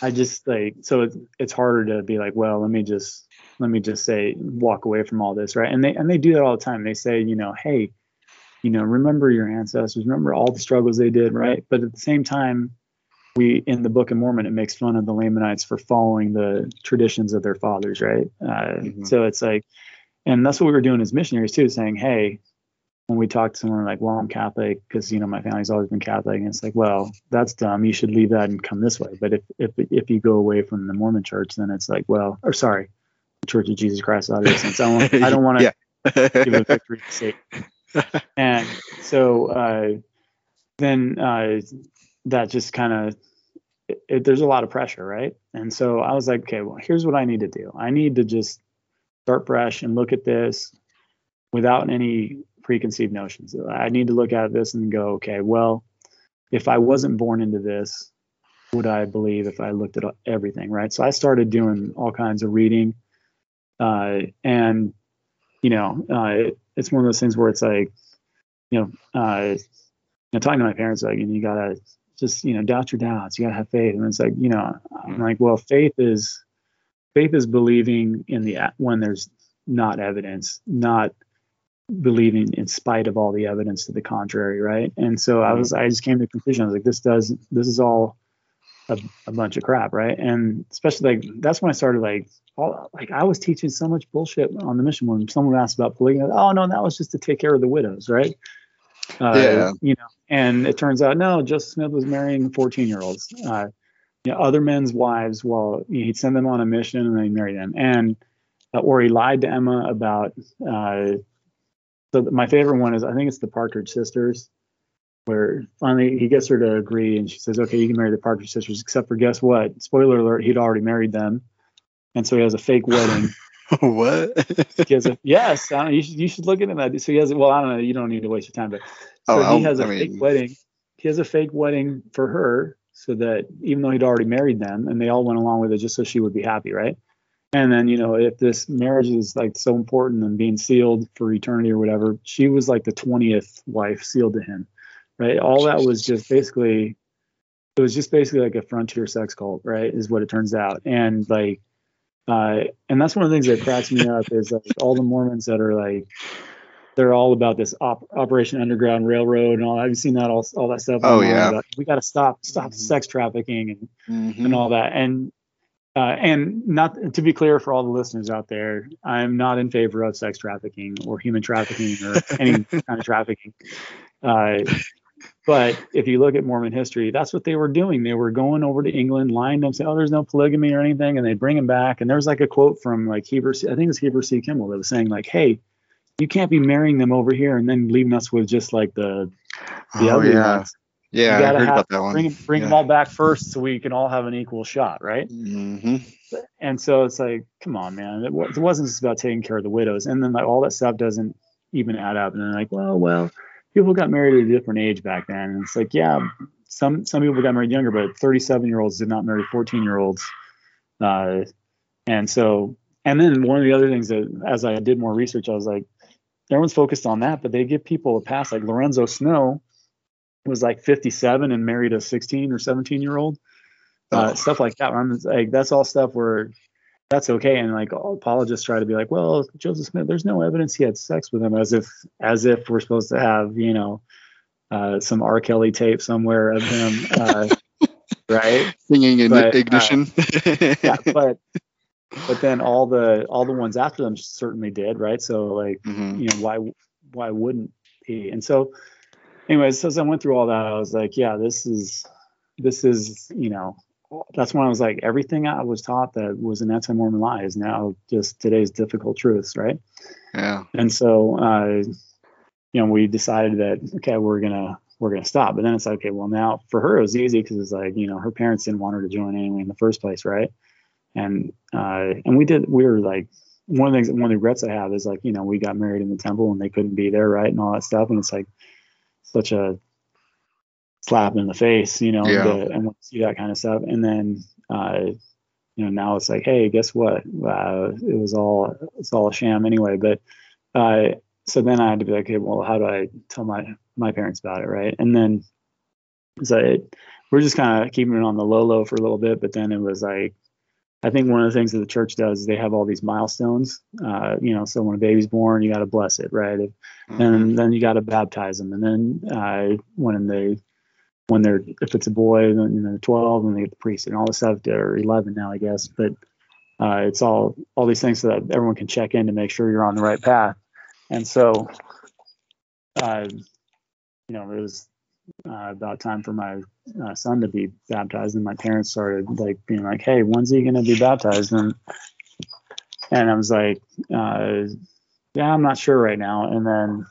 I just like so it's it's harder to be like, well, let me just let me just say walk away from all this, right? And they and they do that all the time. They say, you know, hey, you know, remember your ancestors, remember all the struggles they did, right? But at the same time, we in the Book of Mormon it makes fun of the Lamanites for following the traditions of their fathers, right? Uh, mm-hmm. So it's like and that's what we were doing as missionaries too, saying, hey, when we talk to someone like, well, I'm Catholic because you know my family's always been Catholic, and it's like, well, that's dumb. You should leave that and come this way. But if if if you go away from the Mormon Church, then it's like, well, or sorry, Church of Jesus Christ of Latter-day Saints. I don't, I don't want to [laughs] yeah. give a victory sake. And so, uh, then uh, that just kind of there's a lot of pressure, right? And so I was like, okay, well, here's what I need to do. I need to just start fresh and look at this without any preconceived notions. I need to look at this and go, okay, well, if I wasn't born into this, would I believe if I looked at everything, right? So I started doing all kinds of reading, uh, and you know, uh, it's one of those things where it's like, you know, uh, you know, talking to my parents, like, and you gotta just, you know, doubt your doubts. You gotta have faith, and it's like, you know, I'm mm-hmm. like, well, faith is faith is believing in the when there's not evidence, not believing in spite of all the evidence to the contrary, right? And so I was, I just came to the conclusion. I was like, this does, this is all a, a bunch of crap, right? And especially like that's when I started like, all, like I was teaching so much bullshit on the mission when someone asked about polygamy. Oh no, that was just to take care of the widows, right? Uh, yeah. You know, and it turns out no, Joseph Smith was marrying 14 year olds, uh, you know, other men's wives. While he'd send them on a mission and then he'd marry them, and uh, or he lied to Emma about uh, so my favorite one is I think it's the Partridge Sisters, where finally he gets her to agree, and she says, "Okay, you can marry the Partridge Sisters," except for guess what? Spoiler alert: he'd already married them, and so he has a fake wedding. [laughs] what? [laughs] he has a, yes, I don't, you should you should look into that. So he has well, I don't know. You don't need to waste your time, but oh, so oh, he has a I fake wedding. He has a fake wedding for her, so that even though he'd already married them, and they all went along with it just so she would be happy, right? And then, you know, if this marriage is like so important and being sealed for eternity or whatever, she was like the 20th wife sealed to him, right? All that was just basically, it was just basically like a frontier sex cult, right? Is what it turns out. And like, uh, and that's one of the things that cracks me up is like all the Mormons that are like, they're all about this op- Operation Underground Railroad and all. I've seen that all, all that stuff. Oh yeah. About, we got to stop stop mm-hmm. sex trafficking and mm-hmm. and all that. And uh, and not to be clear for all the listeners out there, I'm not in favor of sex trafficking or human trafficking or any [laughs] kind of trafficking. Uh, but if you look at Mormon history, that's what they were doing. They were going over to England, lying to them, saying, "Oh, there's no polygamy or anything," and they'd bring them back. And there was like a quote from like Heber, I think it was Heber C. Kimball that was saying like, "Hey, you can't be marrying them over here and then leaving us with just like the the oh, yeah. ones." Yeah, I heard have, about that one. Bring, bring yeah. them all back first so we can all have an equal shot, right? Mm-hmm. And so it's like, come on, man. It, it, wasn't just about taking care of the widows. And then like all that stuff doesn't even add up. And then like, well, well, people got married at a different age back then. And it's like, yeah, some some people got married younger, but 37 year olds did not marry 14 year olds. Uh, and so, and then one of the other things that as I did more research, I was like, everyone's focused on that, but they give people a pass. Like Lorenzo Snow was like 57 and married a 16 or 17 year old. Uh, oh. Stuff like that. I'm like, that's all stuff where that's okay. And like apologists try to be like, well, Joseph Smith, there's no evidence he had sex with him, as if as if we're supposed to have, you know, uh, some R. Kelly tape somewhere of him, uh, [laughs] right? Singing in but, uh, ignition. [laughs] yeah, but [laughs] but then all the all the ones after them certainly did, right? So like, mm-hmm. you know, why why wouldn't he? And so anyways, so as I went through all that, I was like, yeah, this is this is you know that's when I was like, everything I was taught that was an anti-Mormon lie is now just today's difficult truths, right? Yeah. And so, uh, you know, we decided that okay, we're gonna we're gonna stop. But then it's like, okay, well now for her it was easy because it's like you know her parents didn't want her to join anyway in the first place, right? And uh, and we did we were like one of the things one of the regrets I have is like you know we got married in the temple and they couldn't be there, right, and all that stuff, and it's like such a slap in the face, you know, yeah. to, and see that kind of stuff. And then, uh, you know, now it's like, hey, guess what? Uh, it was all it's all a sham anyway. But uh, so then I had to be like, okay, well, how do I tell my my parents about it, right? And then so it, we're just kind of keeping it on the low low for a little bit. But then it was like, I think one of the things that the church does is they have all these milestones. Uh, you know, so when a baby's born, you got to bless it, right? mm-hmm. And then you got to baptize them. And then uh, when they, when they're, if it's a boy, then you know, 12, and they get the priest and all this stuff. They're 11 now, I guess. But uh, it's all all these things so that everyone can check in to make sure you're on the right path. And so, uh, you know, it was uh, about time for my uh, son to be baptized, and my parents started like being like, "Hey, when's he gonna be baptized?" And and I was like, uh, "Yeah, I'm not sure right now." And then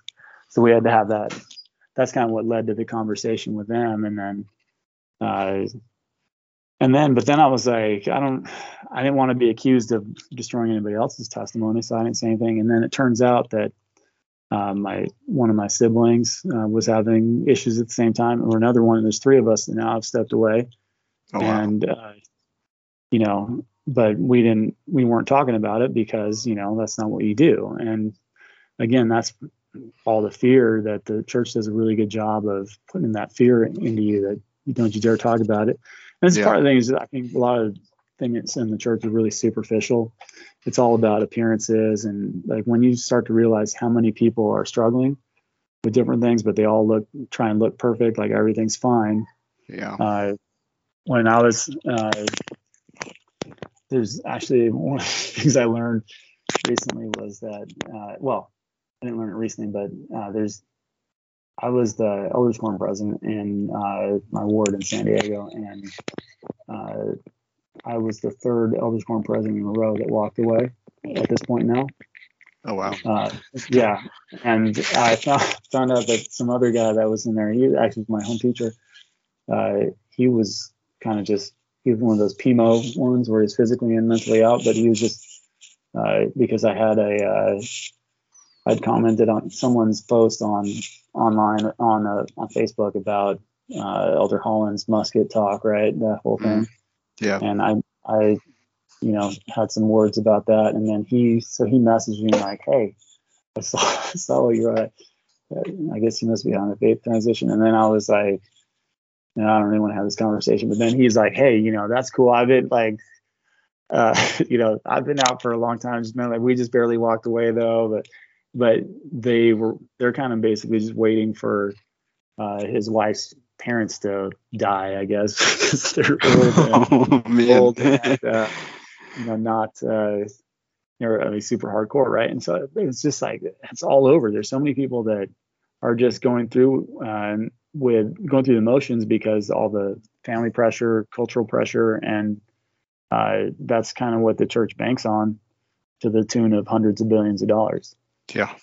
so we had to have that that's kind of what led to the conversation with them. And then, uh, and then, but then I was like, I don't, I didn't want to be accused of destroying anybody else's testimony, so I didn't say anything. And then it turns out that uh, my one of my siblings uh, was having issues at the same time, or another one. There's three of us and now I've stepped away, Oh, wow. and uh, you know, but we didn't, we weren't talking about it because you know that's not what you do. And again, that's all the fear that the church does a really good job of putting that fear into you that you don't you dare talk about it. And it's Yeah. part of the things that I think a lot of things in the church are really superficial. It's all about appearances and like when you start to realize how many people are struggling with different things, but they all look try and look perfect, like everything's fine. Yeah. Uh, when I was uh, there's actually [laughs] one of the things I learned recently was that uh, well I didn't learn it recently but uh, there's I was the elders quorum president in uh, my ward in San Diego and uh, I was the third elders quorum president in a row that walked away at this point now Oh wow. uh, yeah, and I found, found out that some other guy that was in there, he actually was my home teacher. Uh, he was kind of just he was one of those PMO ones where he's physically and mentally out, but he was just uh, because I had a uh, I'd commented on someone's post on online on uh, on Facebook about uh, Elder Holland's musket talk, right? That whole thing. Yeah. and I I you know had some words about that. And then he so he messaged me like hey I saw, [laughs] I saw what you're I guess he must be on a faith transition. And then I was like you know, I don't really want to have this conversation. But then he's like hey you know that's cool. I've been like uh [laughs] you know I've been out for a long time. Just been like we just barely walked away though. But but they were they're kind of basically just waiting for uh his wife's parents to die I guess [laughs] because they're [laughs] old and, oh old and uh, you know not uh you know I mean, super hardcore right? And so it's just like it's all over. There's so many people that are just going through uh, with going through the motions because all the family pressure cultural pressure and uh, that's kind of what the church banks on to the tune of hundreds of billions of dollars yeah.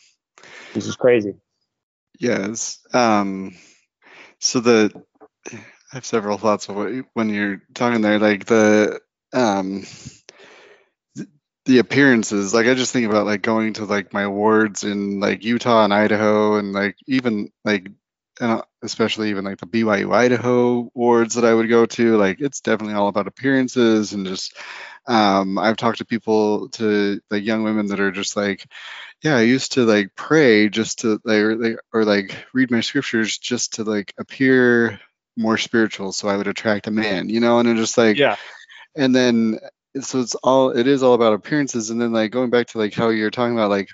This is crazy Yes. Um, so the I have several thoughts of what, you- when you're talking there, like the um, the appearances. Like I just think about like going to like my wards in like Utah and Idaho, and like even like and uh, especially even like the BYU Idaho wards that I would go to. Like it's definitely all about appearances and just. Um, I've talked to people to like young women that are just like yeah i used to like pray just to like or, like or like read my scriptures just to like appear more spiritual so i would attract a man you know and it's just like yeah and then so it's all it is all about appearances and then like going back to like how you're talking about like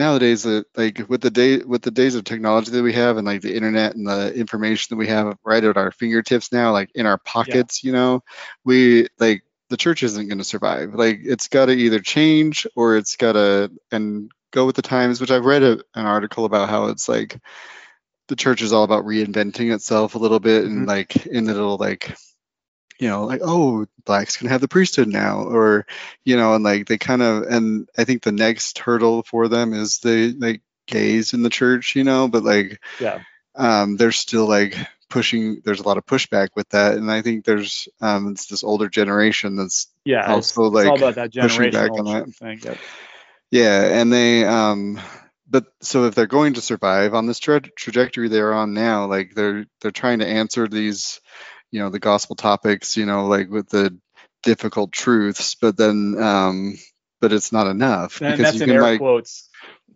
nowadays uh, like with the day with the days of technology that we have and like the internet and the information that we have right at our fingertips now like in our pockets you know we like the church isn't going to survive like it's got to either change or it's got to and go with the times which i've read a, an article about how it's like the church is all about reinventing itself a little bit and Mhm. like in the little like you know like oh blacks can have the priesthood now or you know and like they kind of and i think the next hurdle for them is the like gays in the church you know but like yeah um they're still like pushing there's a lot of pushback with that and i think there's um it's this older generation that's yeah it's, Also, it's like, that pushing back on that. thing yep. yeah and they um but so if they're going to survive on this tra- trajectory they're on now like they're they're trying to answer these you know the gospel topics you know like with the difficult truths but then um but it's not enough and because that's you in can air like quotes.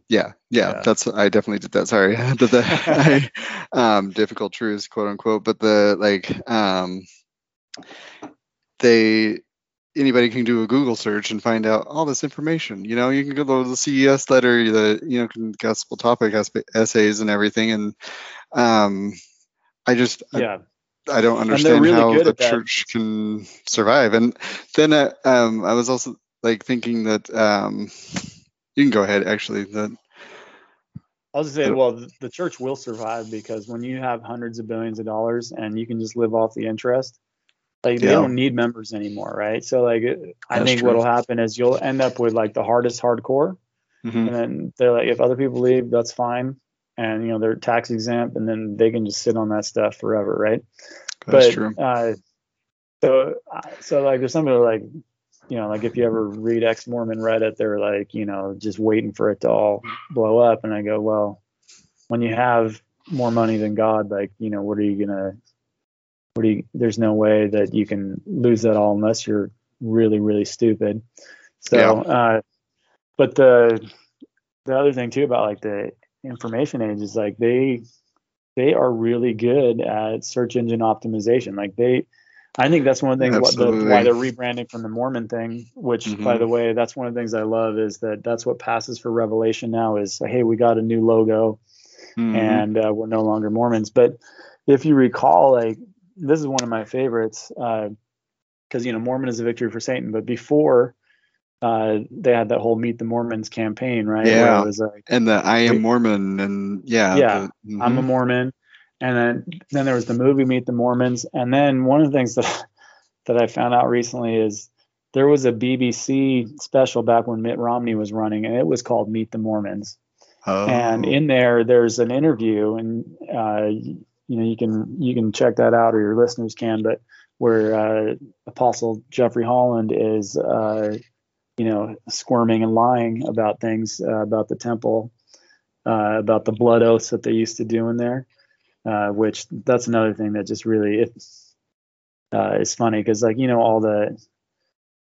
Yeah, yeah Yeah. that's i definitely did that sorry. [laughs] But the I, [laughs] um difficult truths quote unquote but the like um they anybody can do a google search and find out all this information you know? You can go to the ces letter the you know can gospel topic essays and everything and um i just yeah. I don't understand really how the church can survive. And then uh, um, I was also like thinking that um, you can go ahead. Actually, that I was just say, Uh, well, the church will survive because when you have hundreds of billions of dollars and you can just live off the interest, like they don't need members anymore, right? So like, I That's think true. what'll happen is you'll end up with like the hardest hardcore, mhm, and then they're like, if other people leave, that's fine. And you know they're tax exempt, and then they can just sit on that stuff forever, right? That's but, true. Uh, so, uh, so like there's somebody like, you know, like if you ever read ex Mormon Reddit, they're like, you know, just waiting for it to all blow up, and I go, well, when you have more money than God, like, you know, what are you gonna what do you there's no way that you can lose that all unless you're really really stupid so Yeah. uh but the the other thing too about like the information age is like they they are really good at search engine optimization like they i think that's one of the things what the, why they're rebranding from the mormon thing which by Mhm. the way that's one of the things i love is that that's what passes for revelation now is hey we got a new logo Mhm. and uh, we're no longer Mormons. But if you recall, like this is one of my favorites because you know Mormon is a victory for Satan. But before uh, they had that whole Meet the Mormons campaign, right? Where Yeah. it was like and the I am Mormon, and yeah, Yeah, the- I'm a mhm. Mormon, and then then there was the movie Meet the Mormons, and then one of the things that [laughs] that I found out recently is there was a BBC special back when Mitt Romney was running, and it was called Meet the Mormons. oh, and in there there's an interview and uh, you know you can you can check that out or your listeners can but where uh, apostle jeffrey holland is uh, you know squirming and lying about things uh, about the temple uh, about the blood oaths that they used to do in there uh, which that's another thing that just really it's uh, is funny because like you know all the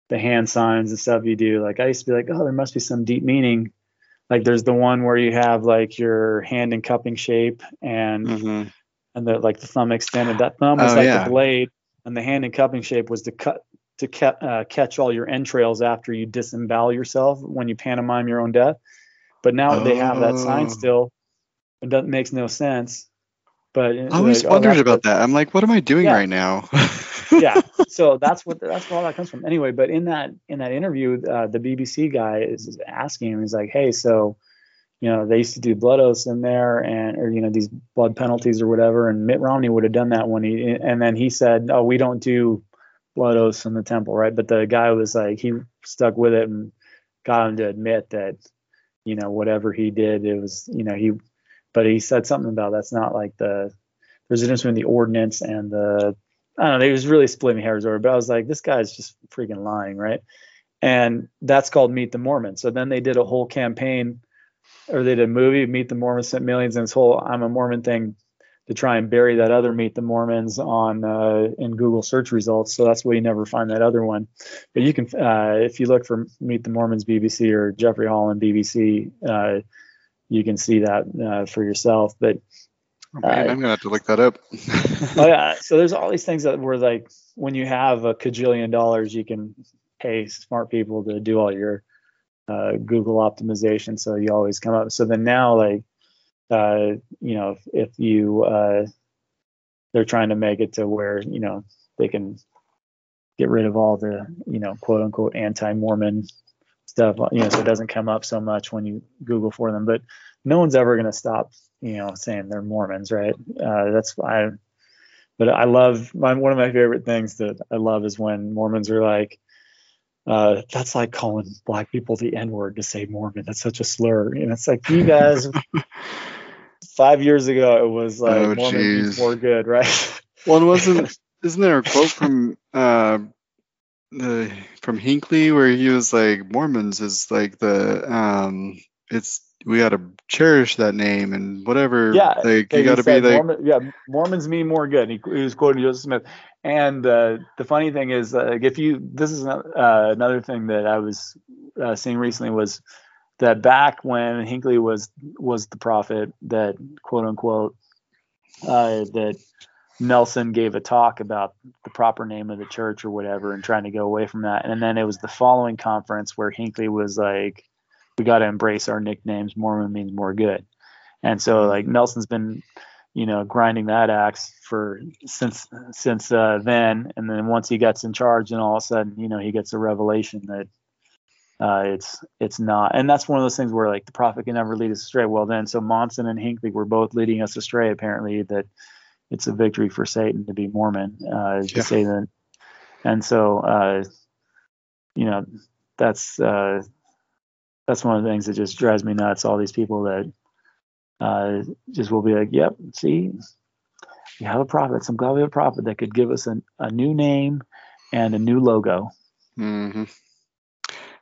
the hand signs and stuff you do like i used to be like oh there must be some deep meaning like there's the one where you have like your hand in cupping shape and Mhm. and the like the thumb extended that thumb was Oh, like yeah. the blade and the hand in cupping shape was to cut to ca- uh, catch all your entrails after you disembowel yourself when you pantomime your own death but now they have that sign Oh. still it doesn't makes no sense but I always like, oh, wondered that's about that. I'm like, what am I doing Yeah. right now? [laughs] yeah so that's what that's where all that comes from anyway but in that in that interview uh, the bbc guy is asking him he's like hey so you know they used to do blood oaths in there and or you know these blood penalties or whatever and mitt romney would have done that when he and then he said oh we don't do blood oaths in the temple right but the guy was like he stuck with it and got him to admit that you know whatever he did it was you know he but he said something about that's not like the there's a difference between the ordinance and the I don't know. He was really splitting hairs over, but I was like, this guy's just freaking lying, right? And that's called Meet the Mormon. So then they did a whole campaign, or they did a movie, Meet the Mormon, sent millions, and this whole I'm a Mormon thing to try and bury that other Meet the Mormons on uh, in Google search results. So that's why you never find that other one. But you can, uh, if you look for Meet the Mormons BBC or Jeffrey Holland BBC, uh, you can see that uh, for yourself. But Oh, man, Uh, I'm gonna have to look that up. [laughs] oh yeah so there's all these things that were like when you have a cajillion dollars you can pay smart people to do all your uh, google optimization so you always come up so then now like uh, you know if, if you uh, they're trying to make it to where you know they can get rid of all the you know quote unquote anti-mormon stuff you know so it doesn't come up so much when you google for them but no one's ever going to stop you know saying they're mormons right uh, that's why but I love my one of my favorite things that I love is when Mormons are like, uh, that's like calling black people the N word to say Mormon. That's such a slur. And it's like you guys [laughs] five years ago it was like Oh, Mormon means more good, right? [laughs] Well, wasn't. [laughs] Isn't there a quote from uh, the from Hinckley where he was like, "Mormons is like the um, it's we got to cherish that name and whatever. Yeah, like you got to be like, Mormon, yeah, Mormons mean more good. He, he was quoting Joseph Smith. And uh, the funny thing is, like, if you, this is uh, another thing that I was uh, seeing recently was that back when Hinckley was was the prophet, that quote unquote, uh, that Nelson gave a talk about the proper name of the church or whatever, and trying to go away from that. And then it was the following conference where Hinckley was like, "We got to embrace our nicknames. Mormon means more good." And so like Nelson's been, you know, grinding that axe for since since uh, then. And then once he gets in charge, and all of a sudden, you know, he gets a revelation that uh, it's it's not. And that's one of those things where like the prophet can never lead us astray. Well, then so Monson and Hinckley were both leading us astray. Apparently that it's a victory for Satan to be Mormon. Uh, to Yeah. say that, and so uh, you know that's uh, that's one of the things that just drives me nuts. All these people that uh, just will be like, yep, see, we have a prophet. So I'm glad we have a prophet that could give us an, a new name and a new logo. hmm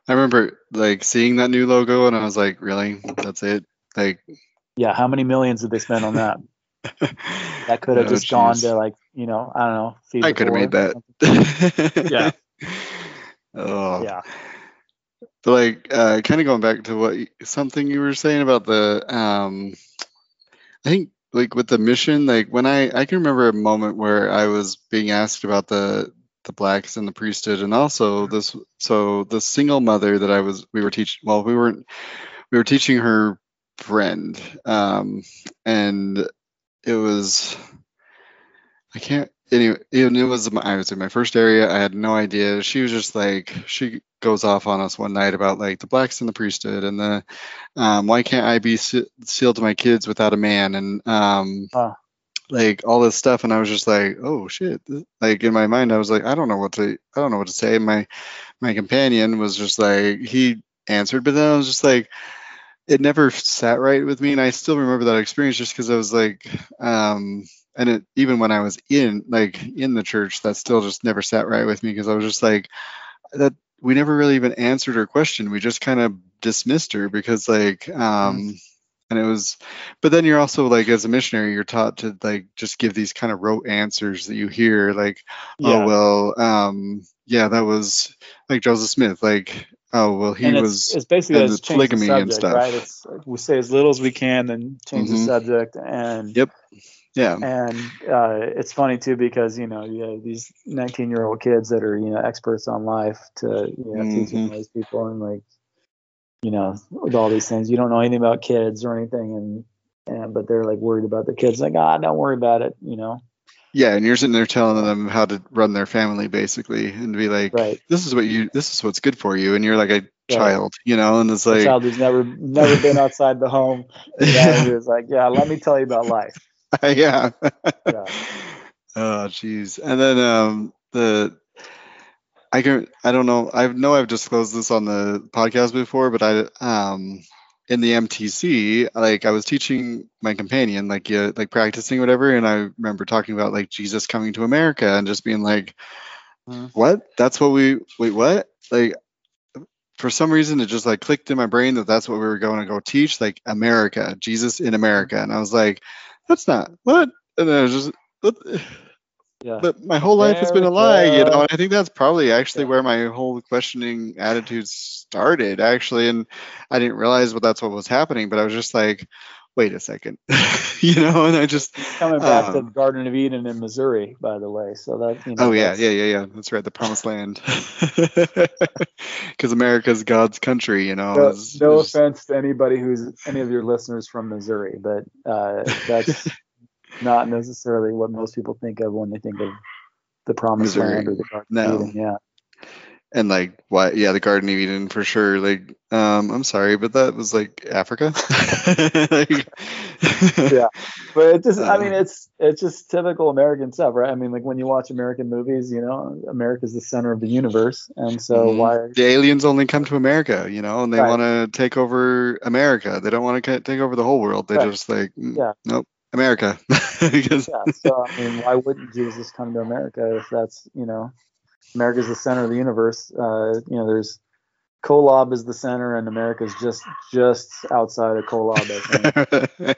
I remember like seeing that new logo, and I was like, really? That's it? Like, Yeah, how many millions did they spend on that? [laughs] That could have Oh, just gone to like, you know, I don't know. I could have made that. [laughs] Yeah. [laughs] Oh. Yeah. But like, uh, kind of going back to what something you were saying about the, um, I think like with the mission, like when I I can remember a moment where I was being asked about the the blacks and the priesthood, and also this. So the single mother that I was, we were teaching. Well, we weren't. We were teaching her friend, um, and it was. I can't. Anyway, it was my, I was in my first area. I had no idea. She was just like she goes off on us one night about like the blacks and the priesthood and the um, why can't I be sealed to my kids without a man and um. Like all this stuff. And I was just like, oh shit! Like in my mind, I was like, I don't know what to I don't know what to say. My my companion was just like he answered, but then I was just like. It never sat right with me, and I still remember that experience just because I was like, um, and it even when I was in like in the church, that still just never sat right with me because I was just like that we never really even answered her question. We just kind of dismissed her because like um and it was but then you're also like as a missionary you're taught to like just give these kind of rote answers that you hear like Yeah. oh well um yeah that was like Joseph Smith like oh well he and was it's, it's basically and just the change the polygamy and stuff. right? It's we say as little as we can, then change Mhm. the subject. And Yep. yeah and uh, it's funny too because you know you have these 19 year old kids that are you know experts on life to you know teaching Mhm. these people and like you know with all these things. You don't know anything about kids or anything and and but they're like worried about the kids. Like ah don't worry about it you know? Yeah and you're sitting there telling them how to run their family basically and be like right. This is what you this is what's good for you and you're like a child you know and it's like a child who's never never been outside the home. Yeah he was like yeah let me tell you about life. [laughs] Yeah. Yeah. [laughs] Oh, jeez. And then um, the I can I don't know. I know I've disclosed this on the podcast before, but I um in the MTC, like I was teaching my companion, like yeah, like practicing whatever, and I remember talking about like Jesus coming to America and just being like, Mhm. "What? That's what we wait? What? Like?" For some reason, it just like clicked in my brain that that's what we were going to go teach, like America, Jesus in America, and I was like, "That's not what." And then I was just, what? Yeah but my whole life has been a lie, you know. And I think that's probably actually Yeah. where my whole questioning attitude started, actually. And I didn't realize what that's what was happening, but I was just like, wait a second, [laughs] you know. And I just, coming back to um, the garden of eden in missouri by the way so that you know oh yeah, yeah, yeah, yeah. That's right, the promised land, [laughs] because America's God's country, you know. no, is- no is- offense to anybody who's any of your listeners from Missouri, but uh, that's [laughs] not necessarily what most people think of when they think of the Promised Missouri. Land or the Garden No. of Eden. Yeah, and like what yeah the garden of eden for sure like um i'm sorry but that was like africa like, [laughs] Yeah. but it just, I mean, it's it's just typical American stuff, right? I mean, like when you watch American movies, you know, America's the center of the universe, and so Mhm. why? the aliens only come to america you know and they Right. want to take over america they don't want to take over the whole world they Right. just like mm, Yeah. nope america [laughs] because Yeah, so I mean, why wouldn't Jesus come to America if that's you know, America's the center of the universe? Uh, you know, there's Kolob is the center, and America's just just outside of Kolob. I think.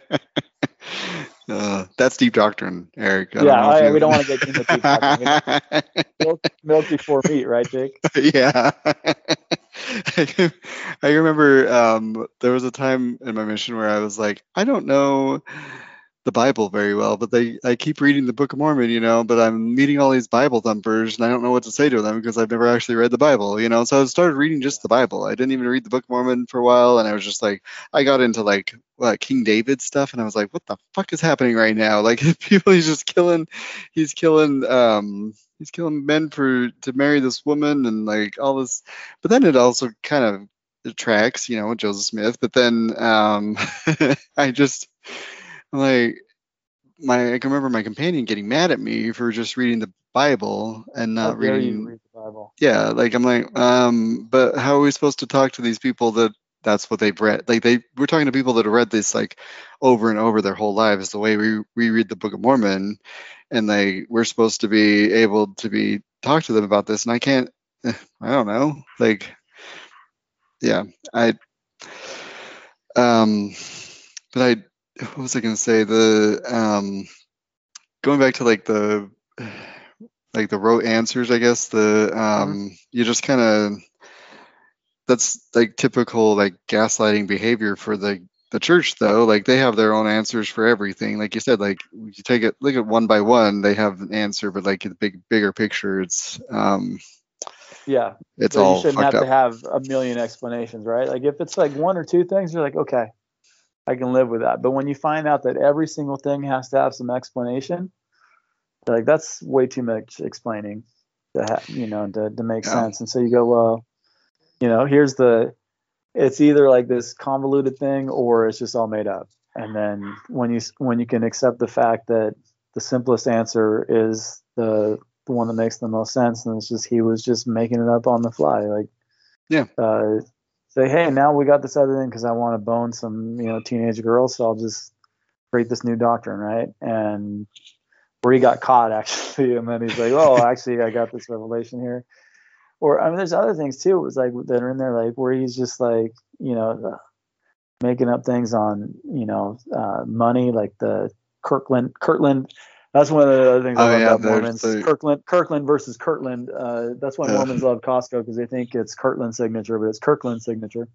[laughs] uh, that's deep doctrine eric I Yeah, I- we don't wanna get into deep doctrine. [laughs] milk, milk before meat, right, Jake? yeah. I remember um, there was a time in my mission where I was like, I don't know the Bible very well, but they I keep reading the Book of Mormon, you know, but I'm meeting all these Bible thumpers and I don't know what to say to them because I've never actually read the Bible, you know. So I started reading just the Bible. I didn't even read the Book of Mormon for a while, and I was just like, I got into like what King David stuff, and I was like, what the fuck is happening right now? [laughs] Like people, he's just killing, he's killing, um, he's killing men for to marry this woman and like all this but then it also kind of attracts, you know, Joseph Smith. But then um, [laughs] I just like my I can remember my companion getting mad at me for just reading the Bible and not dare reading. read the Bible? Yeah, like I'm like, um, but how are we supposed to talk to these people that that's what they've read. Like they we're talking to people that have read this like over and over their whole lives. The way we we read the Book of Mormon, and they we're supposed to be able to be talk to them about this, and I can't. [sighs] I don't know. Like, yeah, I. Um, but I what was I gonna say? The um, going back to like the like the rote answers, I guess the um, mm-hmm. you just kind of that's like typical like gaslighting behavior for the the church though like they have their own answers for everything like you said like you take it look at one by one they have an answer but like the big bigger picture it's um yeah it's all you shouldn't have up. to have a million explanations right like if it's like one or two things you're like okay i can live with that. But when you find out that every single thing has to have some explanation like that's way too much explaining to have you know to, to make yeah. sense. And so you go well you know here's the it's either like this convoluted thing or it's just all made up. And then when you when you can accept the fact that the simplest answer is the the one that makes the most sense and it's just he was just making it up on the fly like yeah. uh, say hey now we got this other thing because i want to bone some you know teenage girls so i'll just create this new doctrine right and where he got caught [laughs] actually and then he's like oh [laughs] actually i got this revelation here or I mean, there's other things too. It was like that are in there, like where he's just like, you know, making up things on, you know, uh, money, like the Kirkland, Kirtland. That's one of the other things I oh, love yeah, about Mormons. The... Kirkland, Kirkland versus Kirtland. Uh, that's why Mormons love Costco because they think it's Kirtland signature, but it's Kirkland signature.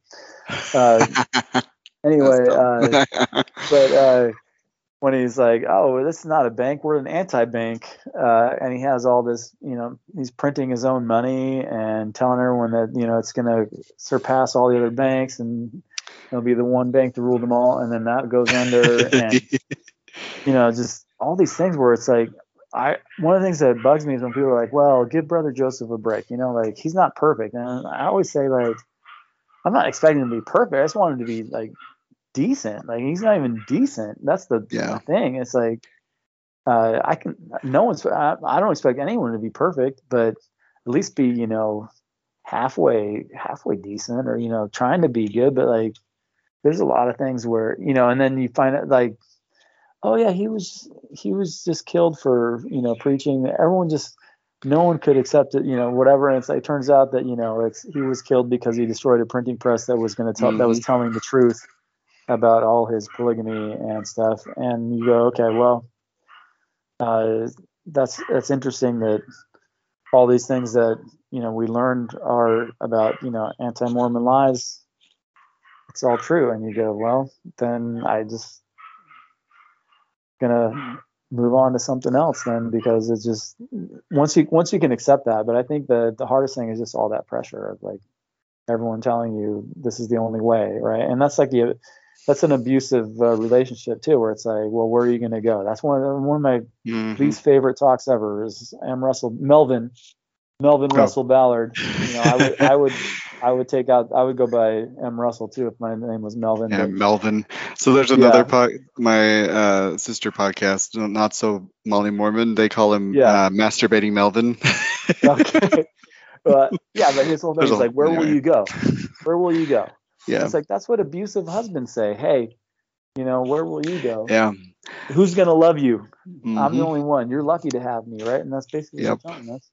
Uh, [laughs] anyway, uh, but uh, when he's like, "Oh, this is not a bank; we're an anti-bank," uh, and he has all this, you know, he's printing his own money and telling everyone that you know it's going to surpass all the other banks and it'll be the one bank to rule them all, and then that goes under, [laughs] and you know, just all these things where it's like, I one of the things that bugs me is when people are like, "Well, give Brother Joseph a break," you know, like he's not perfect, and I always say like. I'm not expecting him to be perfect. I just want him to be like decent. Like he's not even decent. That's the, yeah. thing. It's like uh, I can. No one's. I, I don't expect anyone to be perfect, but at least be you know halfway halfway decent or you know trying to be good. But like there's a lot of things where you know, and then you find it like. Oh yeah, he was he was just killed for you know preaching. Everyone just no one could accept it, you know, whatever. And it turns out that you know it's he was killed because he destroyed a printing press that was going to tell mm-hmm. that was mm-hmm. telling the truth about all his polygamy and stuff, and you go, okay, well, uh, that's that's interesting that all these things that you know we learned are about you know anti-Mormon lies. It's all true, and you go, well, then I just gonna move on to something else then because it's just once you once you can accept that. But I think the the hardest thing is just all that pressure of like everyone telling you this is the only way, right? And that's like the that's an abusive uh, relationship too, where it's like, well, where are you going to go? That's one of the, one of my mm-hmm. least favorite talks ever. Is M. Russell Melvin, Melvin oh. Russell Ballard. You know, I would, I would, [laughs] I would take out, I would go by M. Russell too if my name was Melvin. Yeah, Melvin. So there's another yeah. po- my uh, sister podcast, not so Molly Mormon. They call him yeah. uh, masturbating Melvin. [laughs] okay. But yeah, but his whole thing is like, where anyway. will you go? [laughs] Where will you go? Yeah. It's like that's what abusive husbands say. Hey, you know, where will you go? Yeah. Who's gonna love you? Mm-hmm. I'm the mm-hmm. only one. You're lucky to have me, right? And that's basically yep. what us.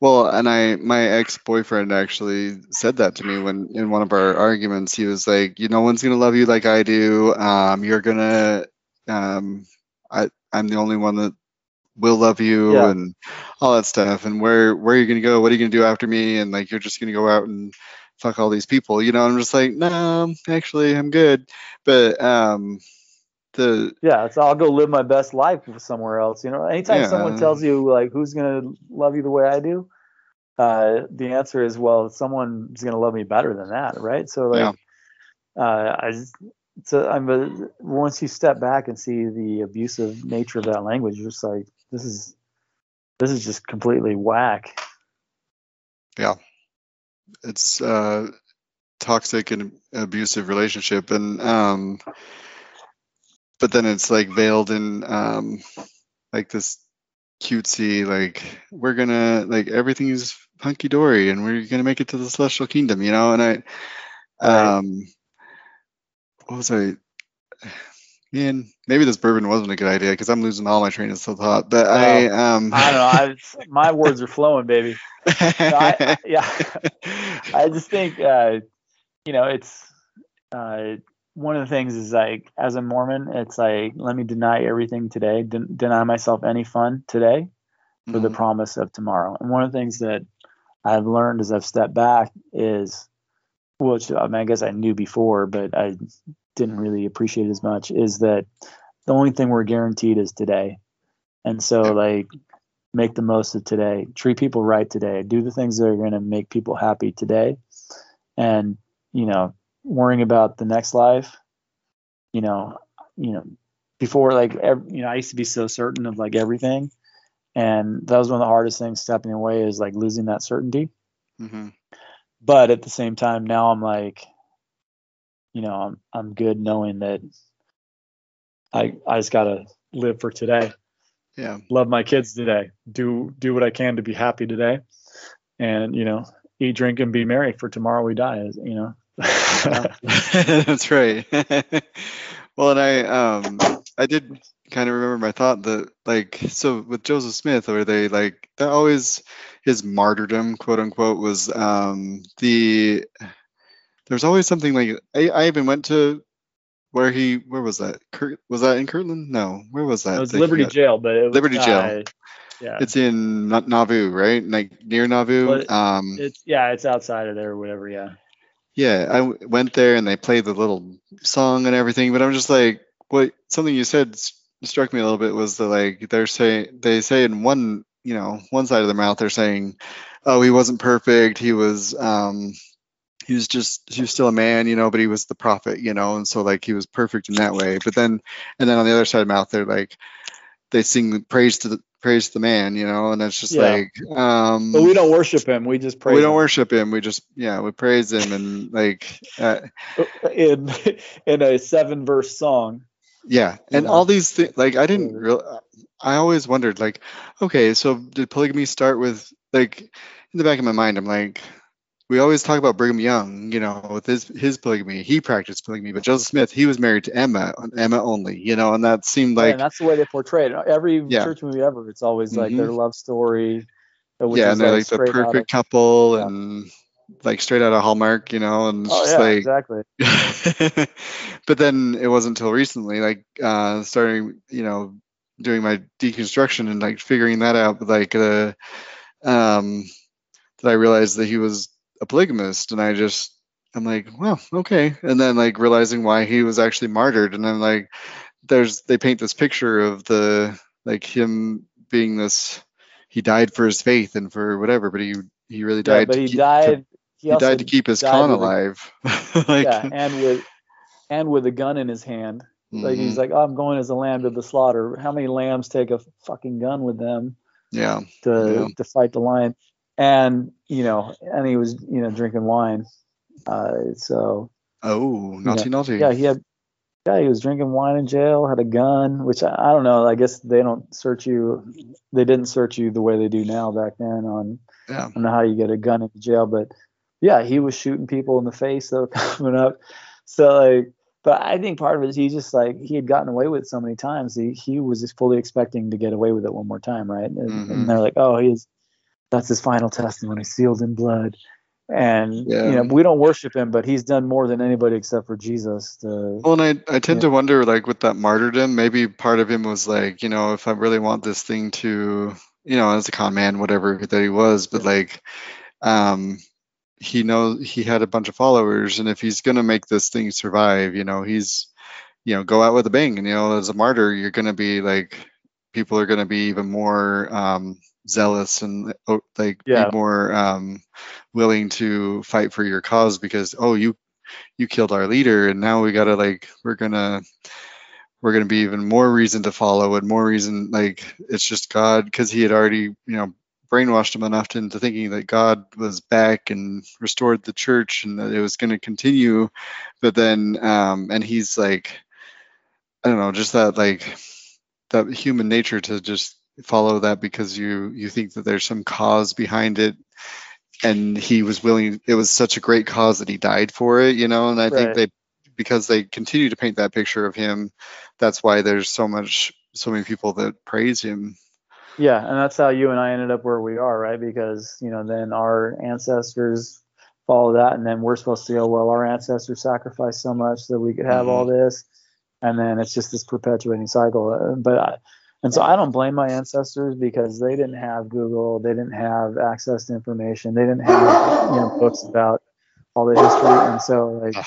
Well, and I, my ex-boyfriend actually said that to me when in one of our arguments. He was like, "You, no one's gonna love you like I do. Um, you're gonna, um, I, I'm the only one that will love you, yeah. and all that stuff. And where, where are you gonna go? What are you gonna do after me? And like, you're just gonna go out and fuck all these people. You know, I'm just like, no, actually, I'm good. But um, the yeah, so I'll go live my best life somewhere else. You know, anytime yeah. someone tells you like, who's gonna love you the way I do, uh, the answer is, well, someone's gonna love me better than that, right? So like, yeah. uh, I just. So I'm a, once you step back and see the abusive nature of that language, you're just like, this is this is just completely whack. Yeah it's uh, toxic and abusive relationship, and um, but then it's like veiled in um, like this cutesy like we're gonna like everything is hunky dory and we're gonna make it to the celestial kingdom, you know, and I Right. Um, what was I? Man, maybe this bourbon wasn't a good idea because I'm losing all my train of thought. But I, um, I don't know. I, my words are flowing, baby. [laughs] No, I, I- yeah, [laughs] I just think uh, you know it's uh, one of the things is like as a Mormon, it's like let me deny everything today, den- deny myself any fun today for the Mhm. promise of tomorrow. And one of the things that I've learned as I've stepped back is, which I, mean, I guess I knew before, but I didn't really appreciate as much, is that the only thing we're guaranteed is today. And so, like, make the most of today, treat people right today, do the things that are going to make people happy today. And, you know, worrying about the next life, you know, you know, before like, ev- you know, I used to be so certain of like everything. And that was one of the hardest things stepping away is like losing that certainty. Mhm. but at the same time now i'm like you know i'm i'm good knowing that i i just gotta live for today. Yeah. love my kids today. Do do what i can to be happy today. And you know eat drink and be merry for tomorrow we die you know [laughs] That's right. [laughs] well, and I um I did kind of remember my thought that like so with Joseph Smith, were they like that always his martyrdom, quote unquote, was um the there's always something like I, I even went to where he where was that? Kurt, was that in Kirtland? No, where was that? it was liberty got- jail but it was, Liberty jail. uh, yeah It's in Na- Nauvoo, right? Like near Nauvoo. Well, um, it's yeah it's outside of there or whatever yeah Yeah, I went there and they played the little song and everything, but I'm just like, what? Something you said struck me a little bit was the like they're saying they say in one you know one side of their mouth they're saying, oh he wasn't perfect, he was um he was just he was still a man, you know, but he was the prophet, you know, and so like he was perfect in that way. But then and then on the other side of the mouth they're like they sing praise to the praise the man, you know, and it's just Yeah. like um but we don't worship him we just pray we don't worship him we just yeah we praise him and like uh, [laughs] in in a seven verse song. Yeah, and all these things, like I didn't Whatever. real. I always wondered, like, okay, so did polygamy start with like in the back of my mind? I'm like, we always talk about Brigham Young, you know, with his his polygamy, he practiced polygamy, but Joseph Smith, he was married to Emma, Emma only, you know, and that seemed like and that's the way they portray it. Every Yeah. church movie ever, it's always like their love story. uh, which yeah, is and they're like the straight out of- perfect couple yeah. and like straight out of Hallmark, you know, and it's oh just yeah, like exactly. [laughs] but then it wasn't until recently, like uh, starting, you know, doing my deconstruction and like figuring that out, like uh, um, that I realized that he was a polygamist, and I just I'm like, well, okay, and then like realizing why he was actually martyred, and then like there's they paint this picture of the like him being this he died for his faith and for whatever, but he he really Yeah, died. but he keep, died. To, he he died to keep his con a- alive. [laughs] like, yeah, and with and with a gun in his hand. Like he's mhm, like, oh, I'm going as a lamb to the slaughter. How many lambs take a fucking gun with them yeah. to Yeah. to fight the lion? And you know, and he was you know drinking wine. Uh, so Oh, naughty, naughty. yeah, he had yeah he was drinking wine in jail, had a gun, which I, I don't know. I guess they don't search you. They didn't search you the way they do now back then on Yeah. I don't know how you get a gun into jail, but yeah, he was shooting people in the face that were [laughs] coming up. So like, but I think part of it is he just like he had gotten away with it so many times. He he was just fully expecting to get away with it one more time, right? And, Mhm. and they're like, oh, he's that's his final testimony, sealed in blood. And Yeah. you know, we don't worship him, but he's done more than anybody except for Jesus. To, Well, and I, I tend Yeah. to wonder, like, with that martyrdom, maybe part of him was like, you know, if I really want this thing to, you know, as a con man, whatever that he was, but like, um, he knows he had a bunch of followers, and if he's gonna make this thing survive, you know, he's, you know, go out with a bang, and you know, as a martyr, you're gonna be like, people are gonna be even more um, zealous and oh, like Yeah. be more um, willing to fight for your cause because oh, you you killed our leader and now we gotta like we're gonna we're gonna be even more reason to follow and more reason like it's just god because he had already you know brainwashed him enough into thinking that god was back and restored the church and that it was going to continue but then um and he's like i don't know just that like that human nature to just follow that because you you think that there's some cause behind it. And he was willing it was such a great cause that he died for it you know and i think they because they continue to paint that picture of him that's why there's so much so many people that praise him. Yeah, and that's how you and I ended up where we are, right? Because you know, then our ancestors follow that, and then we're supposed to go, well, our ancestors sacrificed so much that we could have all mm-hmm. this, and then it's just this perpetuating cycle. But I, and so I don't blame my ancestors because they didn't have Google, they didn't have access to information, they didn't have you know books about all the history, and so like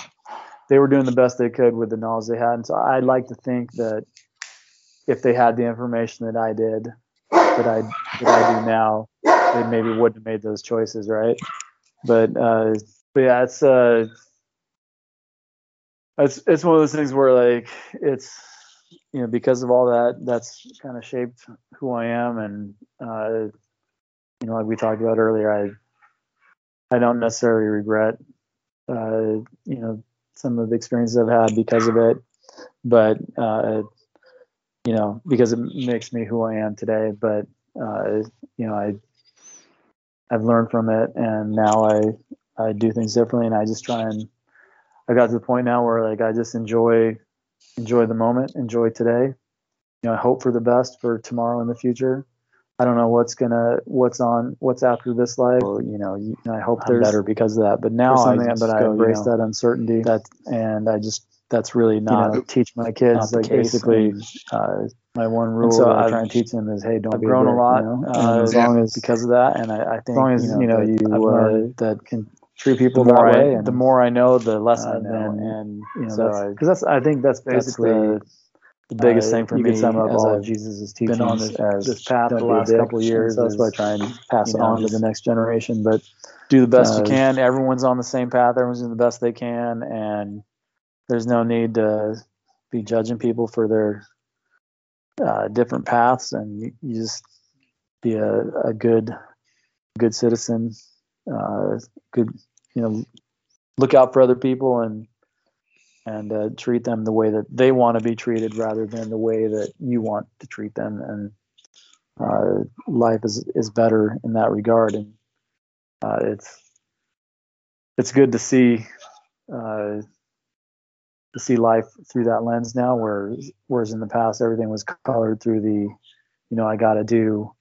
they were doing the best they could with the knowledge they had. And so I'd like to think that if they had the information that I did, that I that I do now, they maybe wouldn't have made those choices, right? But uh, but yeah, it's uh, it's it's one of those things where like it's you know because of all that that's kind of shaped who I am, and uh, you know like we talked about earlier, I I don't necessarily regret uh, you know some of the experiences I've had because of it, but uh, you know because it makes me who I am today. But uh, you know I I've learned from it, and now I I do things differently, and I just try and I got to the point now where like I just enjoy enjoy the moment, enjoy today. You know, I hope for the best for tomorrow and the future. I don't know what's gonna what's on what's after this life. Or, you know, you, I hope there's better because of that. But now I, just but I go, you embrace know, that uncertainty. That and I just that's really not know, teach my kids like case, basically uh, my one rule so I try and teach them is hey don't I've be grown a lot, you know? uh, as long as because of that and I, I think As long as, you know, you know, you, uh, that can treat people the that more I- way and the more I know, the less uh, I know, then- and you know so because that's I think that's that's basically the, the biggest uh, thing for you me could sum up all I've of Jesus' been teachings on this, as this path the last couple of years. So that's why I try and pass it on to the next generation. But do the best uh, you can. Everyone's on the same path. Everyone's doing the best they can, and there's no need to be judging people for their uh, different paths, and you, you just be a, a good good citizen, uh, good you know look out for other people and and uh, treat them the way that they want to be treated rather than the way that you want to treat them. And uh, life is is better in that regard. And uh, it's it's good to see uh, to see life through that lens now where whereas in the past everything was colored through the you know I got to do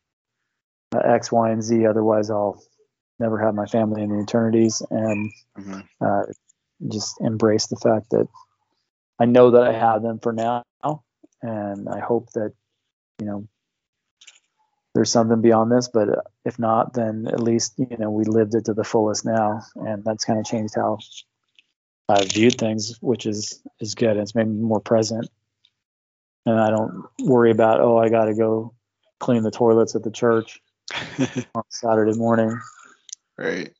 uh, X Y and Z otherwise I'll never have my family in the eternities and Mhm. uh, just embrace the fact that I know that I have them for now, and I hope that you know there's something beyond this. But uh, if not, then at least you know we lived it to the fullest now, and that's kind of changed how I viewed things, which is is good. It's made me more present, and I don't worry about oh I got to go clean the toilets at the church [laughs] on Saturday morning. Right.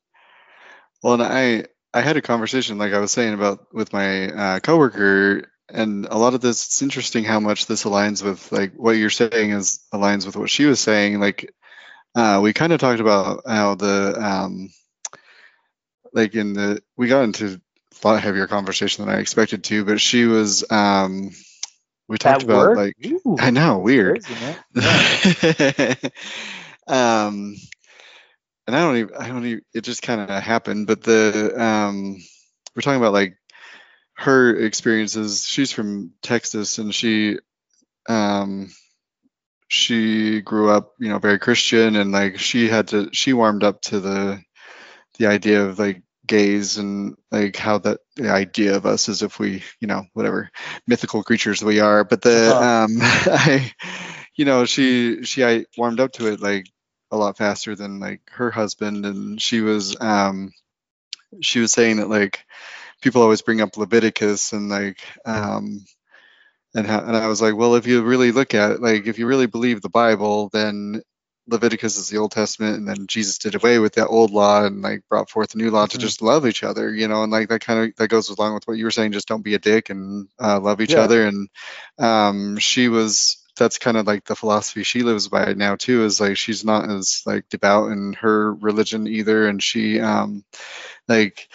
Well, and I I had a conversation like I was saying about with my uh, coworker, and a lot of this. It's interesting how much this aligns with like what you're saying is aligns with what she was saying. Like uh, we kind of talked about how the um, like in the we got into a lot heavier conversation than I expected to, but she was um, we talked At about like Ooh, I know weird. crazy, man. [laughs] um, and I don't even, I don't even, it just kind of happened. But the, um, we're talking about like her experiences. She's from Texas and she, um, she grew up, you know, very Christian and like she had to, she warmed up to the, the idea of like gays and like how that the idea of us is if we, you know, whatever mythical creatures we are. But the, Uh-huh. um, [laughs] I, you know, she, she, I warmed up to it like a lot faster than like her husband and she was um she was saying that like people always bring up leviticus and like um and how and i was like well if you really look at it like if you really believe the bible then leviticus is the old testament and then jesus did away with that old law and like brought forth a new law to Mhm. just love each other you know and like that kind of that goes along with what you were saying just don't be a dick and uh, love each Yeah. other and um she was that's kind of like the philosophy she lives by now too is like she's not as like devout in her religion either and she um like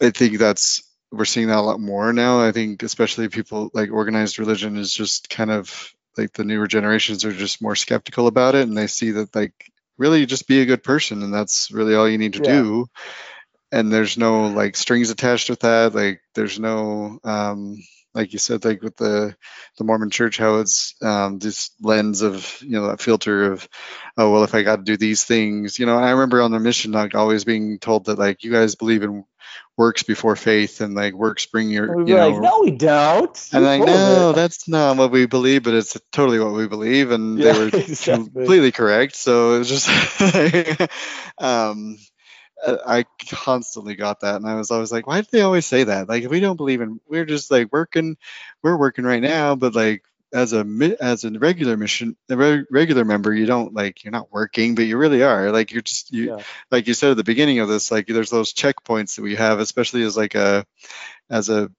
i think that's we're seeing that a lot more now i think especially people like organized religion is just kind of like the newer generations are just more skeptical about it and they see that like really just be a good person and that's really all you need to Yeah. do and there's no like strings attached with that like there's no um like you said like with the the mormon church how it's um this lens of you know that filter of oh well if i got to do these things you know i remember on the mission like always being told that like you guys believe in works before faith and like works bring your you know like, no, we don't. and like, no, that's not what we believe, but it's totally what we believe, and Yeah, they [laughs] were exactly. completely correct. So it was just, [laughs] um, Uh, I constantly got that, and I was always like, why do they always say that? Like, if we don't believe in, we're just like working, we're working right now, but like as a as a regular mission, a re- regular member, you don't like you're not working, but you really are. Like you're just you, Yeah. like you said at the beginning of this, like there's those checkpoints that we have, especially as like a as a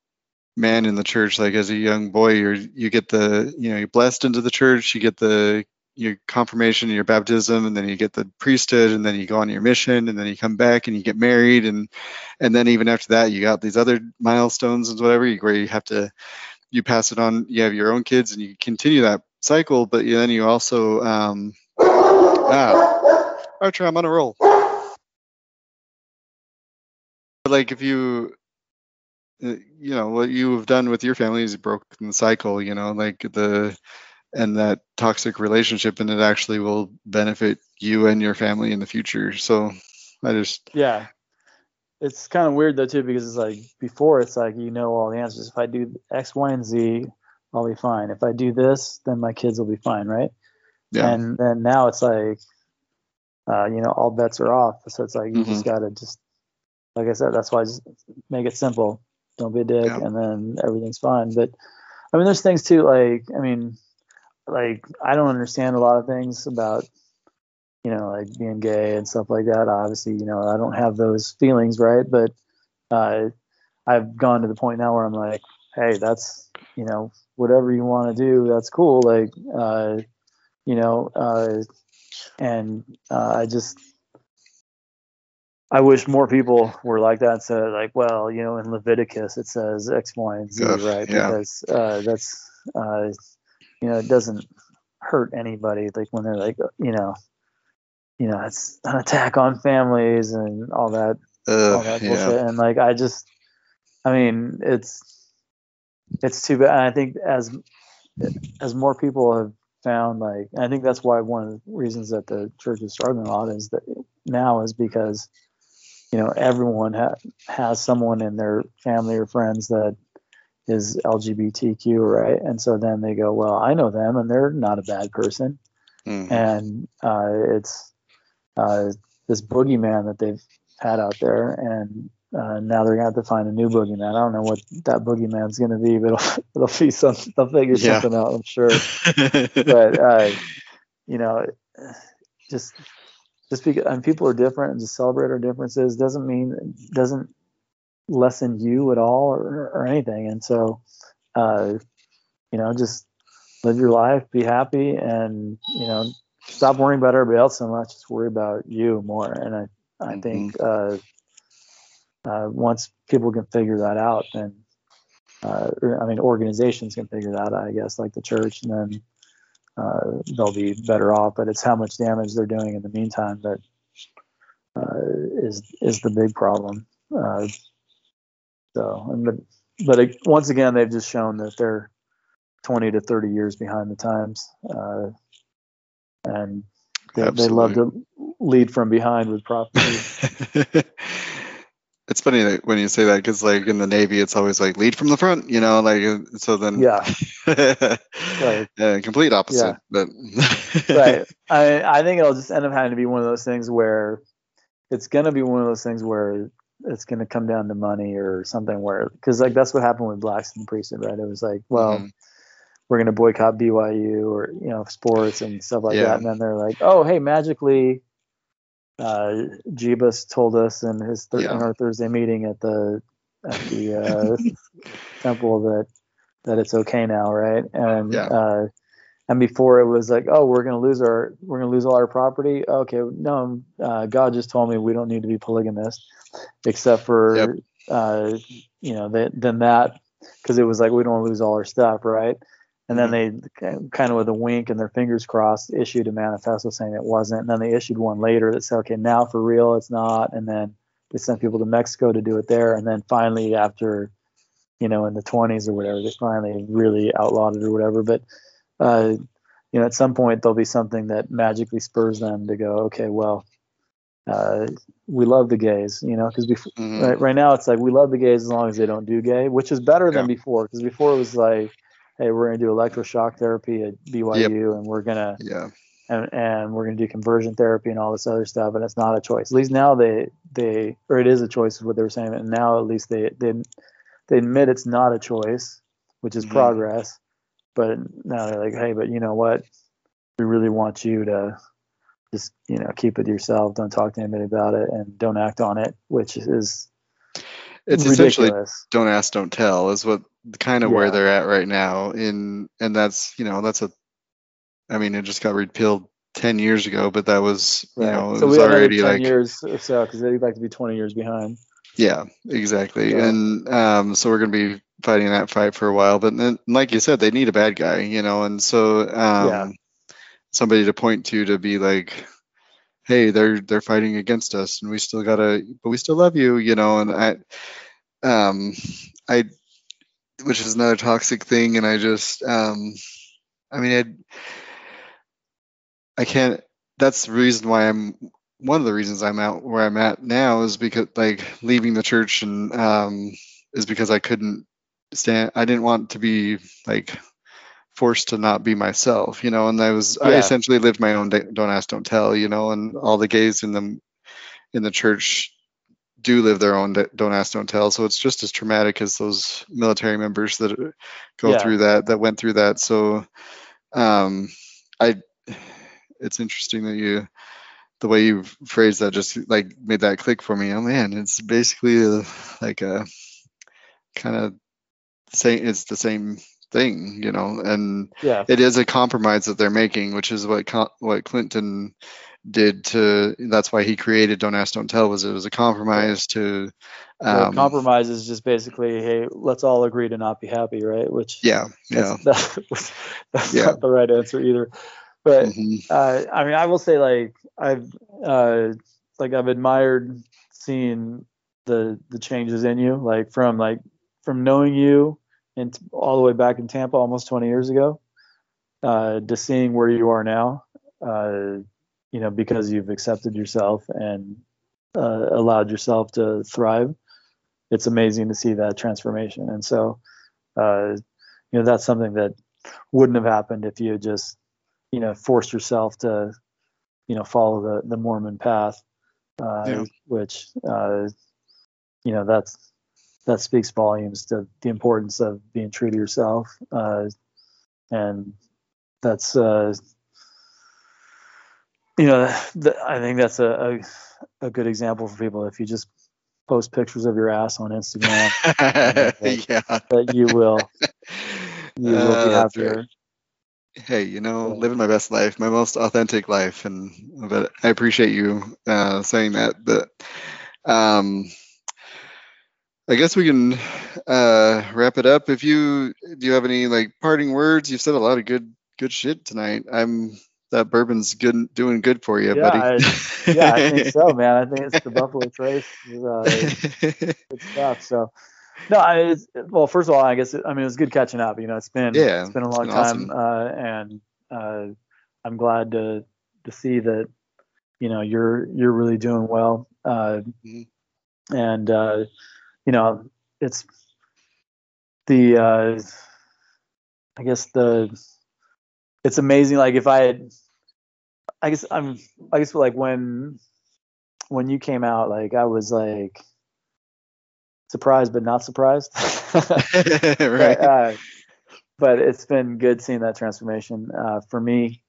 man in the church like as a young boy you're you get the you know you're blessed into the church you get the your confirmation your baptism and then you get the priesthood and then you go on your mission and then you come back and you get married and and then even after that you got these other milestones and whatever you, where you have to you pass it on you have your own kids and you continue that cycle but then you also um ah archer i'm on a roll. But like if you uh, you know what you've done with your family is broken the cycle you know like the and that toxic relationship and it actually will benefit you and your family in the future so i just Yeah. It's kind of weird though too because it's like before it's like you know all the answers. If I do X, Y, and Z, I'll be fine. If I do this, then my kids will be fine, right? yeah And then now it's like, uh, you know, all bets are off. So it's like you just Mm-hmm. gotta just, like I said, that's why I just make it simple. Don't be a dick, Yeah. and then everything's fine. But I mean, there's things too. Like I mean, like I don't understand a lot of things about you know, like being gay and stuff like that. Obviously, you know, I don't have those feelings, right? But uh, I've gone to the point now where I'm like, hey, that's, you know, whatever you want to do, that's cool. Like, uh, you know, uh, and uh, I just, I wish more people were like that. So, like, well, you know, in Leviticus it says X, Y, and Z, right? yeah. Because uh, that's, uh, you know, it doesn't hurt anybody. Like when they're like, you know, you know, it's an attack on families and all that, all uh, that yeah. And like, I just, I mean, it's, it's too bad. And I think as, as more people have found, like, I think that's why one of the reasons that the church is struggling a lot is that now is because, you know, everyone ha- has someone in their family or friends that is LGBTQ, right? And so then they go, well, I know them and they're not a bad person Mhm. and uh, it's uh, this boogeyman that they've had out there, and uh, now they're gonna have to find a new boogeyman. I don't know what that boogeyman's gonna be, but it'll, [laughs] it'll be some. They'll figure Yeah. something out, I'm sure. [laughs] But uh, you know, just just because and people are different and just celebrate our differences doesn't mean doesn't lessen you at all or, or anything. And so, uh, you know, just live your life, be happy, and you know, stop worrying about everybody else so much. Just worry about you more. And I, I think uh, uh, once people can figure that out, then uh, I mean, organizations can figure that out. I guess, like the church, and then uh, they'll be better off. But it's how much damage they're doing in the meantime that uh, is is the big problem. So, and but but it, once again, they've just shown that they're 20 to 30 years behind the times, uh, and they, they love to lead from behind with prophecy. [laughs] it's funny that when you say that because like in the navy it's always like lead from the front you know like uh, so then yeah, [laughs] right. uh, complete opposite but right. [laughs] I I think it'll just end up having to be one of those things where it's gonna be one of those things where it's gonna come down to money or something where because like that's what happened with blacks in the priesthood, right? It was like, well, Mhm. we're gonna boycott BYU or you know sports and stuff like Yeah. that, and then they're like, oh hey, magically. Uh, Jebus told us in his thir- Yeah. in our Thursday meeting at the at the uh, [laughs] temple that that it's okay now, right? And Yeah. uh, and before it was like, oh, we're gonna lose our we're gonna lose all our property. Okay, no, uh, God just told me we don't need to be polygamous, except for Yep. uh, you know that then that because it was like we don't lose all our stuff, right? and then they kind of with a wink and their fingers crossed issued a manifesto saying it wasn't and then they issued one later that said okay now for real it's not and then they sent people to mexico to do it there and then finally after you know in the 20s or whatever they finally really outlawed it or whatever but uh, you know at some point there'll be something that magically spurs them to go okay well uh, we love the gays, you know, because mm-hmm. right, right now it's like we love the gays as long as they don't do gay, which is better yeah. than before. Because before it was like, hey, we're gonna do electroshock therapy at BYU, yep. and we're gonna yeah, and and we're gonna do conversion therapy and all this other stuff, and it's not a choice. At least now they they or it is a choice is what they were saying, and now at least they they they admit it's not a choice, which is mm-hmm. progress. But now they're like, hey, but you know what? We really want you to just you know keep it yourself. Don't talk to anybody about it, and don't act on it, which is it's ridiculous. essentially don't ask, don't tell is what kind of yeah. where they're at right now. In and that's you know that's a, I mean it just got repealed 10 years ago, but that was, you right. know, it so was already like years or so because they'd like to be 20 years behind. Yeah, exactly. Yeah. And um, so we're going to be fighting that fight for a while. But then, like you said, they need a bad guy, you know, and so um, yeah. somebody to point to to be like, hey, they're they're fighting against us, and we still gotta, but we still love you, you know. And I, um, I, which is another toxic thing, and I just, um, I mean, I, I can't. That's the reason why I'm one of the reasons I'm out where I'm at now is because like leaving the church and um is because I couldn't stand I didn't want to be like forced to not be myself, you know, and I was yeah. I essentially lived my own don't ask don't tell, you know, and all the gays in the in the church do live their own don't ask don't tell so it's just as traumatic as those military members that go yeah. through that that went through that so um i it's interesting that you the way you phrased that just like made that click for me. Oh man, it's basically a, like a kind of saying it's the same thing, you know, and yeah. it is a compromise that they're making, which is what what Clinton did to. That's why he created "Don't Ask, Don't Tell." Was it was a compromise to. Um, compromise is just basically, hey, let's all agree to not be happy, right? Which yeah, yeah, [laughs] that's, that's yeah. not the right answer either. But mm-hmm. uh, I mean, I will say like I've uh, like I've admired seeing the the changes in you, like from like from knowing you and all the way back in Tampa almost 20 years ago, uh, to seeing where you are now. Uh, you know, because you've accepted yourself and uh, allowed yourself to thrive. It's amazing to see that transformation. And so, uh, you know, that's something that wouldn't have happened if you had just you know forced yourself to you know follow the the Mormon path, uh, yeah. which uh, you know that's that speaks volumes to the importance of being true to yourself, uh, and that's uh, you know th- I think that's a, a, a good example for people. If you just post pictures of your ass on Instagram, that, [laughs] yeah. that you will [laughs] you will be uh, happier hey, you know, living my best life, my most authentic life, and but I appreciate you uh, saying that. But um, I guess we can uh, wrap it up. If you do, you have any like parting words? You've said a lot of good good shit tonight. I'm that bourbon's good, doing good for you, yeah, buddy. I, yeah, I think so, man. I think it's the Buffalo [laughs] Trace. Uh, good stuff. So no, I well, first of all, I guess it, I mean it was good catching up. You know, it's been yeah, it's been a long been time, awesome. uh, and uh, I'm glad to to see that you know you're you're really doing well, uh, mm-hmm. and uh, you know it's the uh, I guess the it's amazing. Like if I had, I guess I'm I guess like when when you came out, like I was like surprised but not surprised. [laughs] [laughs] right. But, uh, but, it's been good seeing that transformation uh, for me.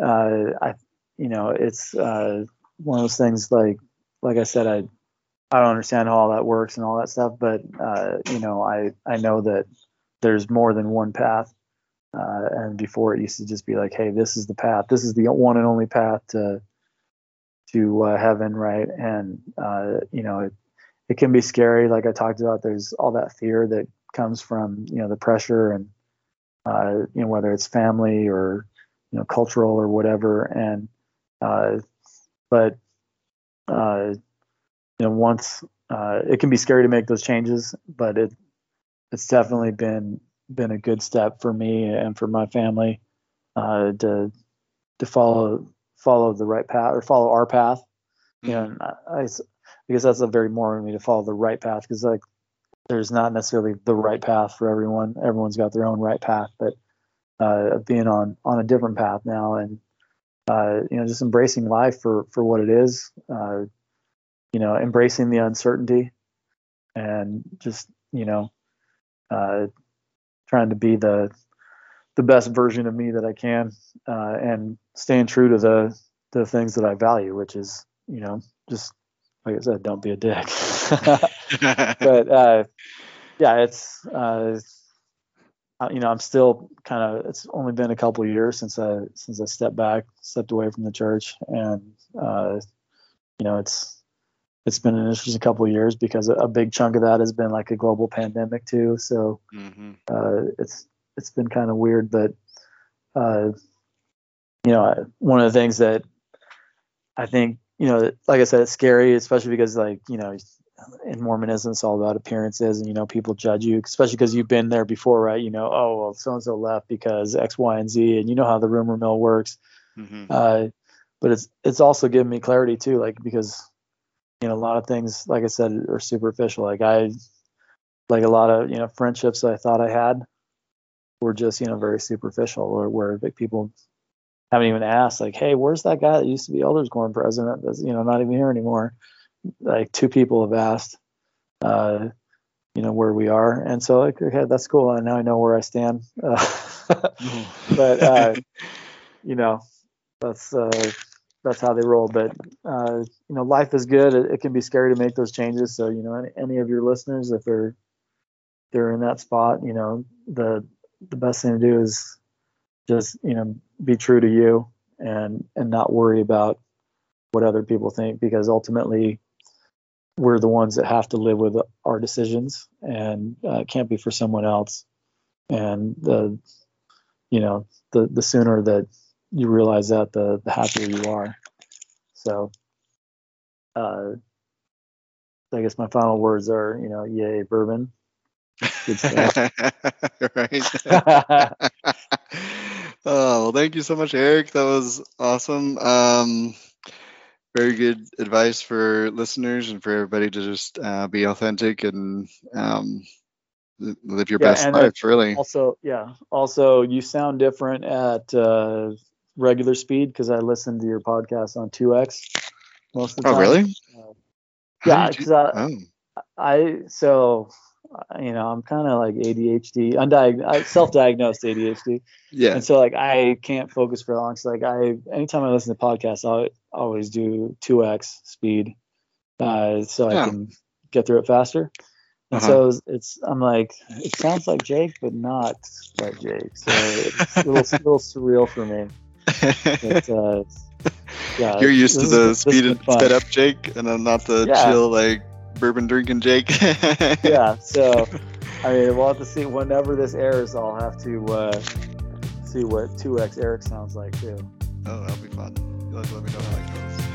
Uh, I, you know, it's uh, one of those things like, like I said, I, I don't understand how all that works and all that stuff, but uh, you know, I, I know that there's more than one path. Uh, and before it used to just be like, hey, this is the path. This is the one and only path to to heaven, right? And you know, it, it can be scary. Like I talked about, there's all that fear that comes from you know the pressure and uh, you know, whether it's family or you know, cultural or whatever. And uh, but uh, you know, once uh, it can be scary to make those changes, but it it's definitely been been a good step for me and for my family uh, to to follow follow the right path or follow our path. You know, mm-hmm. I, I, because that's a very more me to follow the right path because like there's not necessarily the right path for everyone. Everyone's got their own right path, but uh, being on on a different path now and uh, you know just embracing life for for what it is. Uh, you know, embracing the uncertainty and just you know uh, trying to be the the best version of me that I can uh, and staying true to the the things that I value, which is you know just like I said, don't be a dick. [laughs] but uh, yeah, it's uh, you know I'm still kind of. It's only been a couple years since I since I stepped back, stepped away from the church, and uh, you know it's it's been an interesting couple of years because a big chunk of that has been like a global pandemic too. So mm-hmm. uh, it's it's been kind of weird, but uh, you know, one of the things that I think you know, like I said, it's scary, especially because like you know, in Mormonism, it's all about appearances, and you know, people judge you, especially because you've been there before, right? You know, oh well, so and so left because X, Y, and Z, and you know how the rumor mill works. Mm-hmm. Uh, but it's it's also given me clarity too, like because you know, a lot of things, like I said, are superficial. Like I, like a lot of, you know, friendships I thought I had were just, you know, very superficial or where people haven't even asked like, Hey, where's that guy that used to be Elders Quorum president? That's, you know, not even here anymore. Like two people have asked, uh, you know, where we are. And so like, okay, that's cool. And now I know where I stand. Uh, [laughs] but, uh, [laughs] you know, that's, uh, that's how they roll. But uh, you know, life is good. It, it, can be scary to make those changes. So you know, any, any of your listeners, if they're they're in that spot, you know, the the best thing to do is just you know be true to you and and not worry about what other people think because ultimately we're the ones that have to live with our decisions and uh, can't be for someone else and the you know the the sooner that you realize that, the the happier you are. So, uh, I guess my final words are, you know, yay bourbon. Good [laughs] right. [laughs] oh well, thank you so much, Eric. That was awesome. Um, very good advice for listeners and for everybody to just uh, be authentic and um, live your yeah, best life. Really. Also, yeah. Also, you sound different at uh, regular speed because I listen to your podcast on 2x most of the oh, time. Oh, really? Uh, yeah, because I, oh. I, so, you know, I'm kind of like ADHD, undiagnosed, self-diagnosed ADHD. Yeah. And so like I can't focus for long. So like I, anytime I listen to podcasts, I always do 2x speed, uh, so yeah. I can get through it faster. And uh-huh. so it's, it's, I'm like, it sounds like Jake, but not like Jake. So it's a little, [laughs] little surreal for me but, uh, [laughs] yeah, You're used to the speed sped up Jake, and I'm not the yeah. chill like bourbon drinking Jake. [laughs] yeah. So, I mean, we'll have to see whenever this airs. I'll have to uh, see what 2x Eric sounds like too. Oh, that'll be fun. You'll have to let me know how that goes.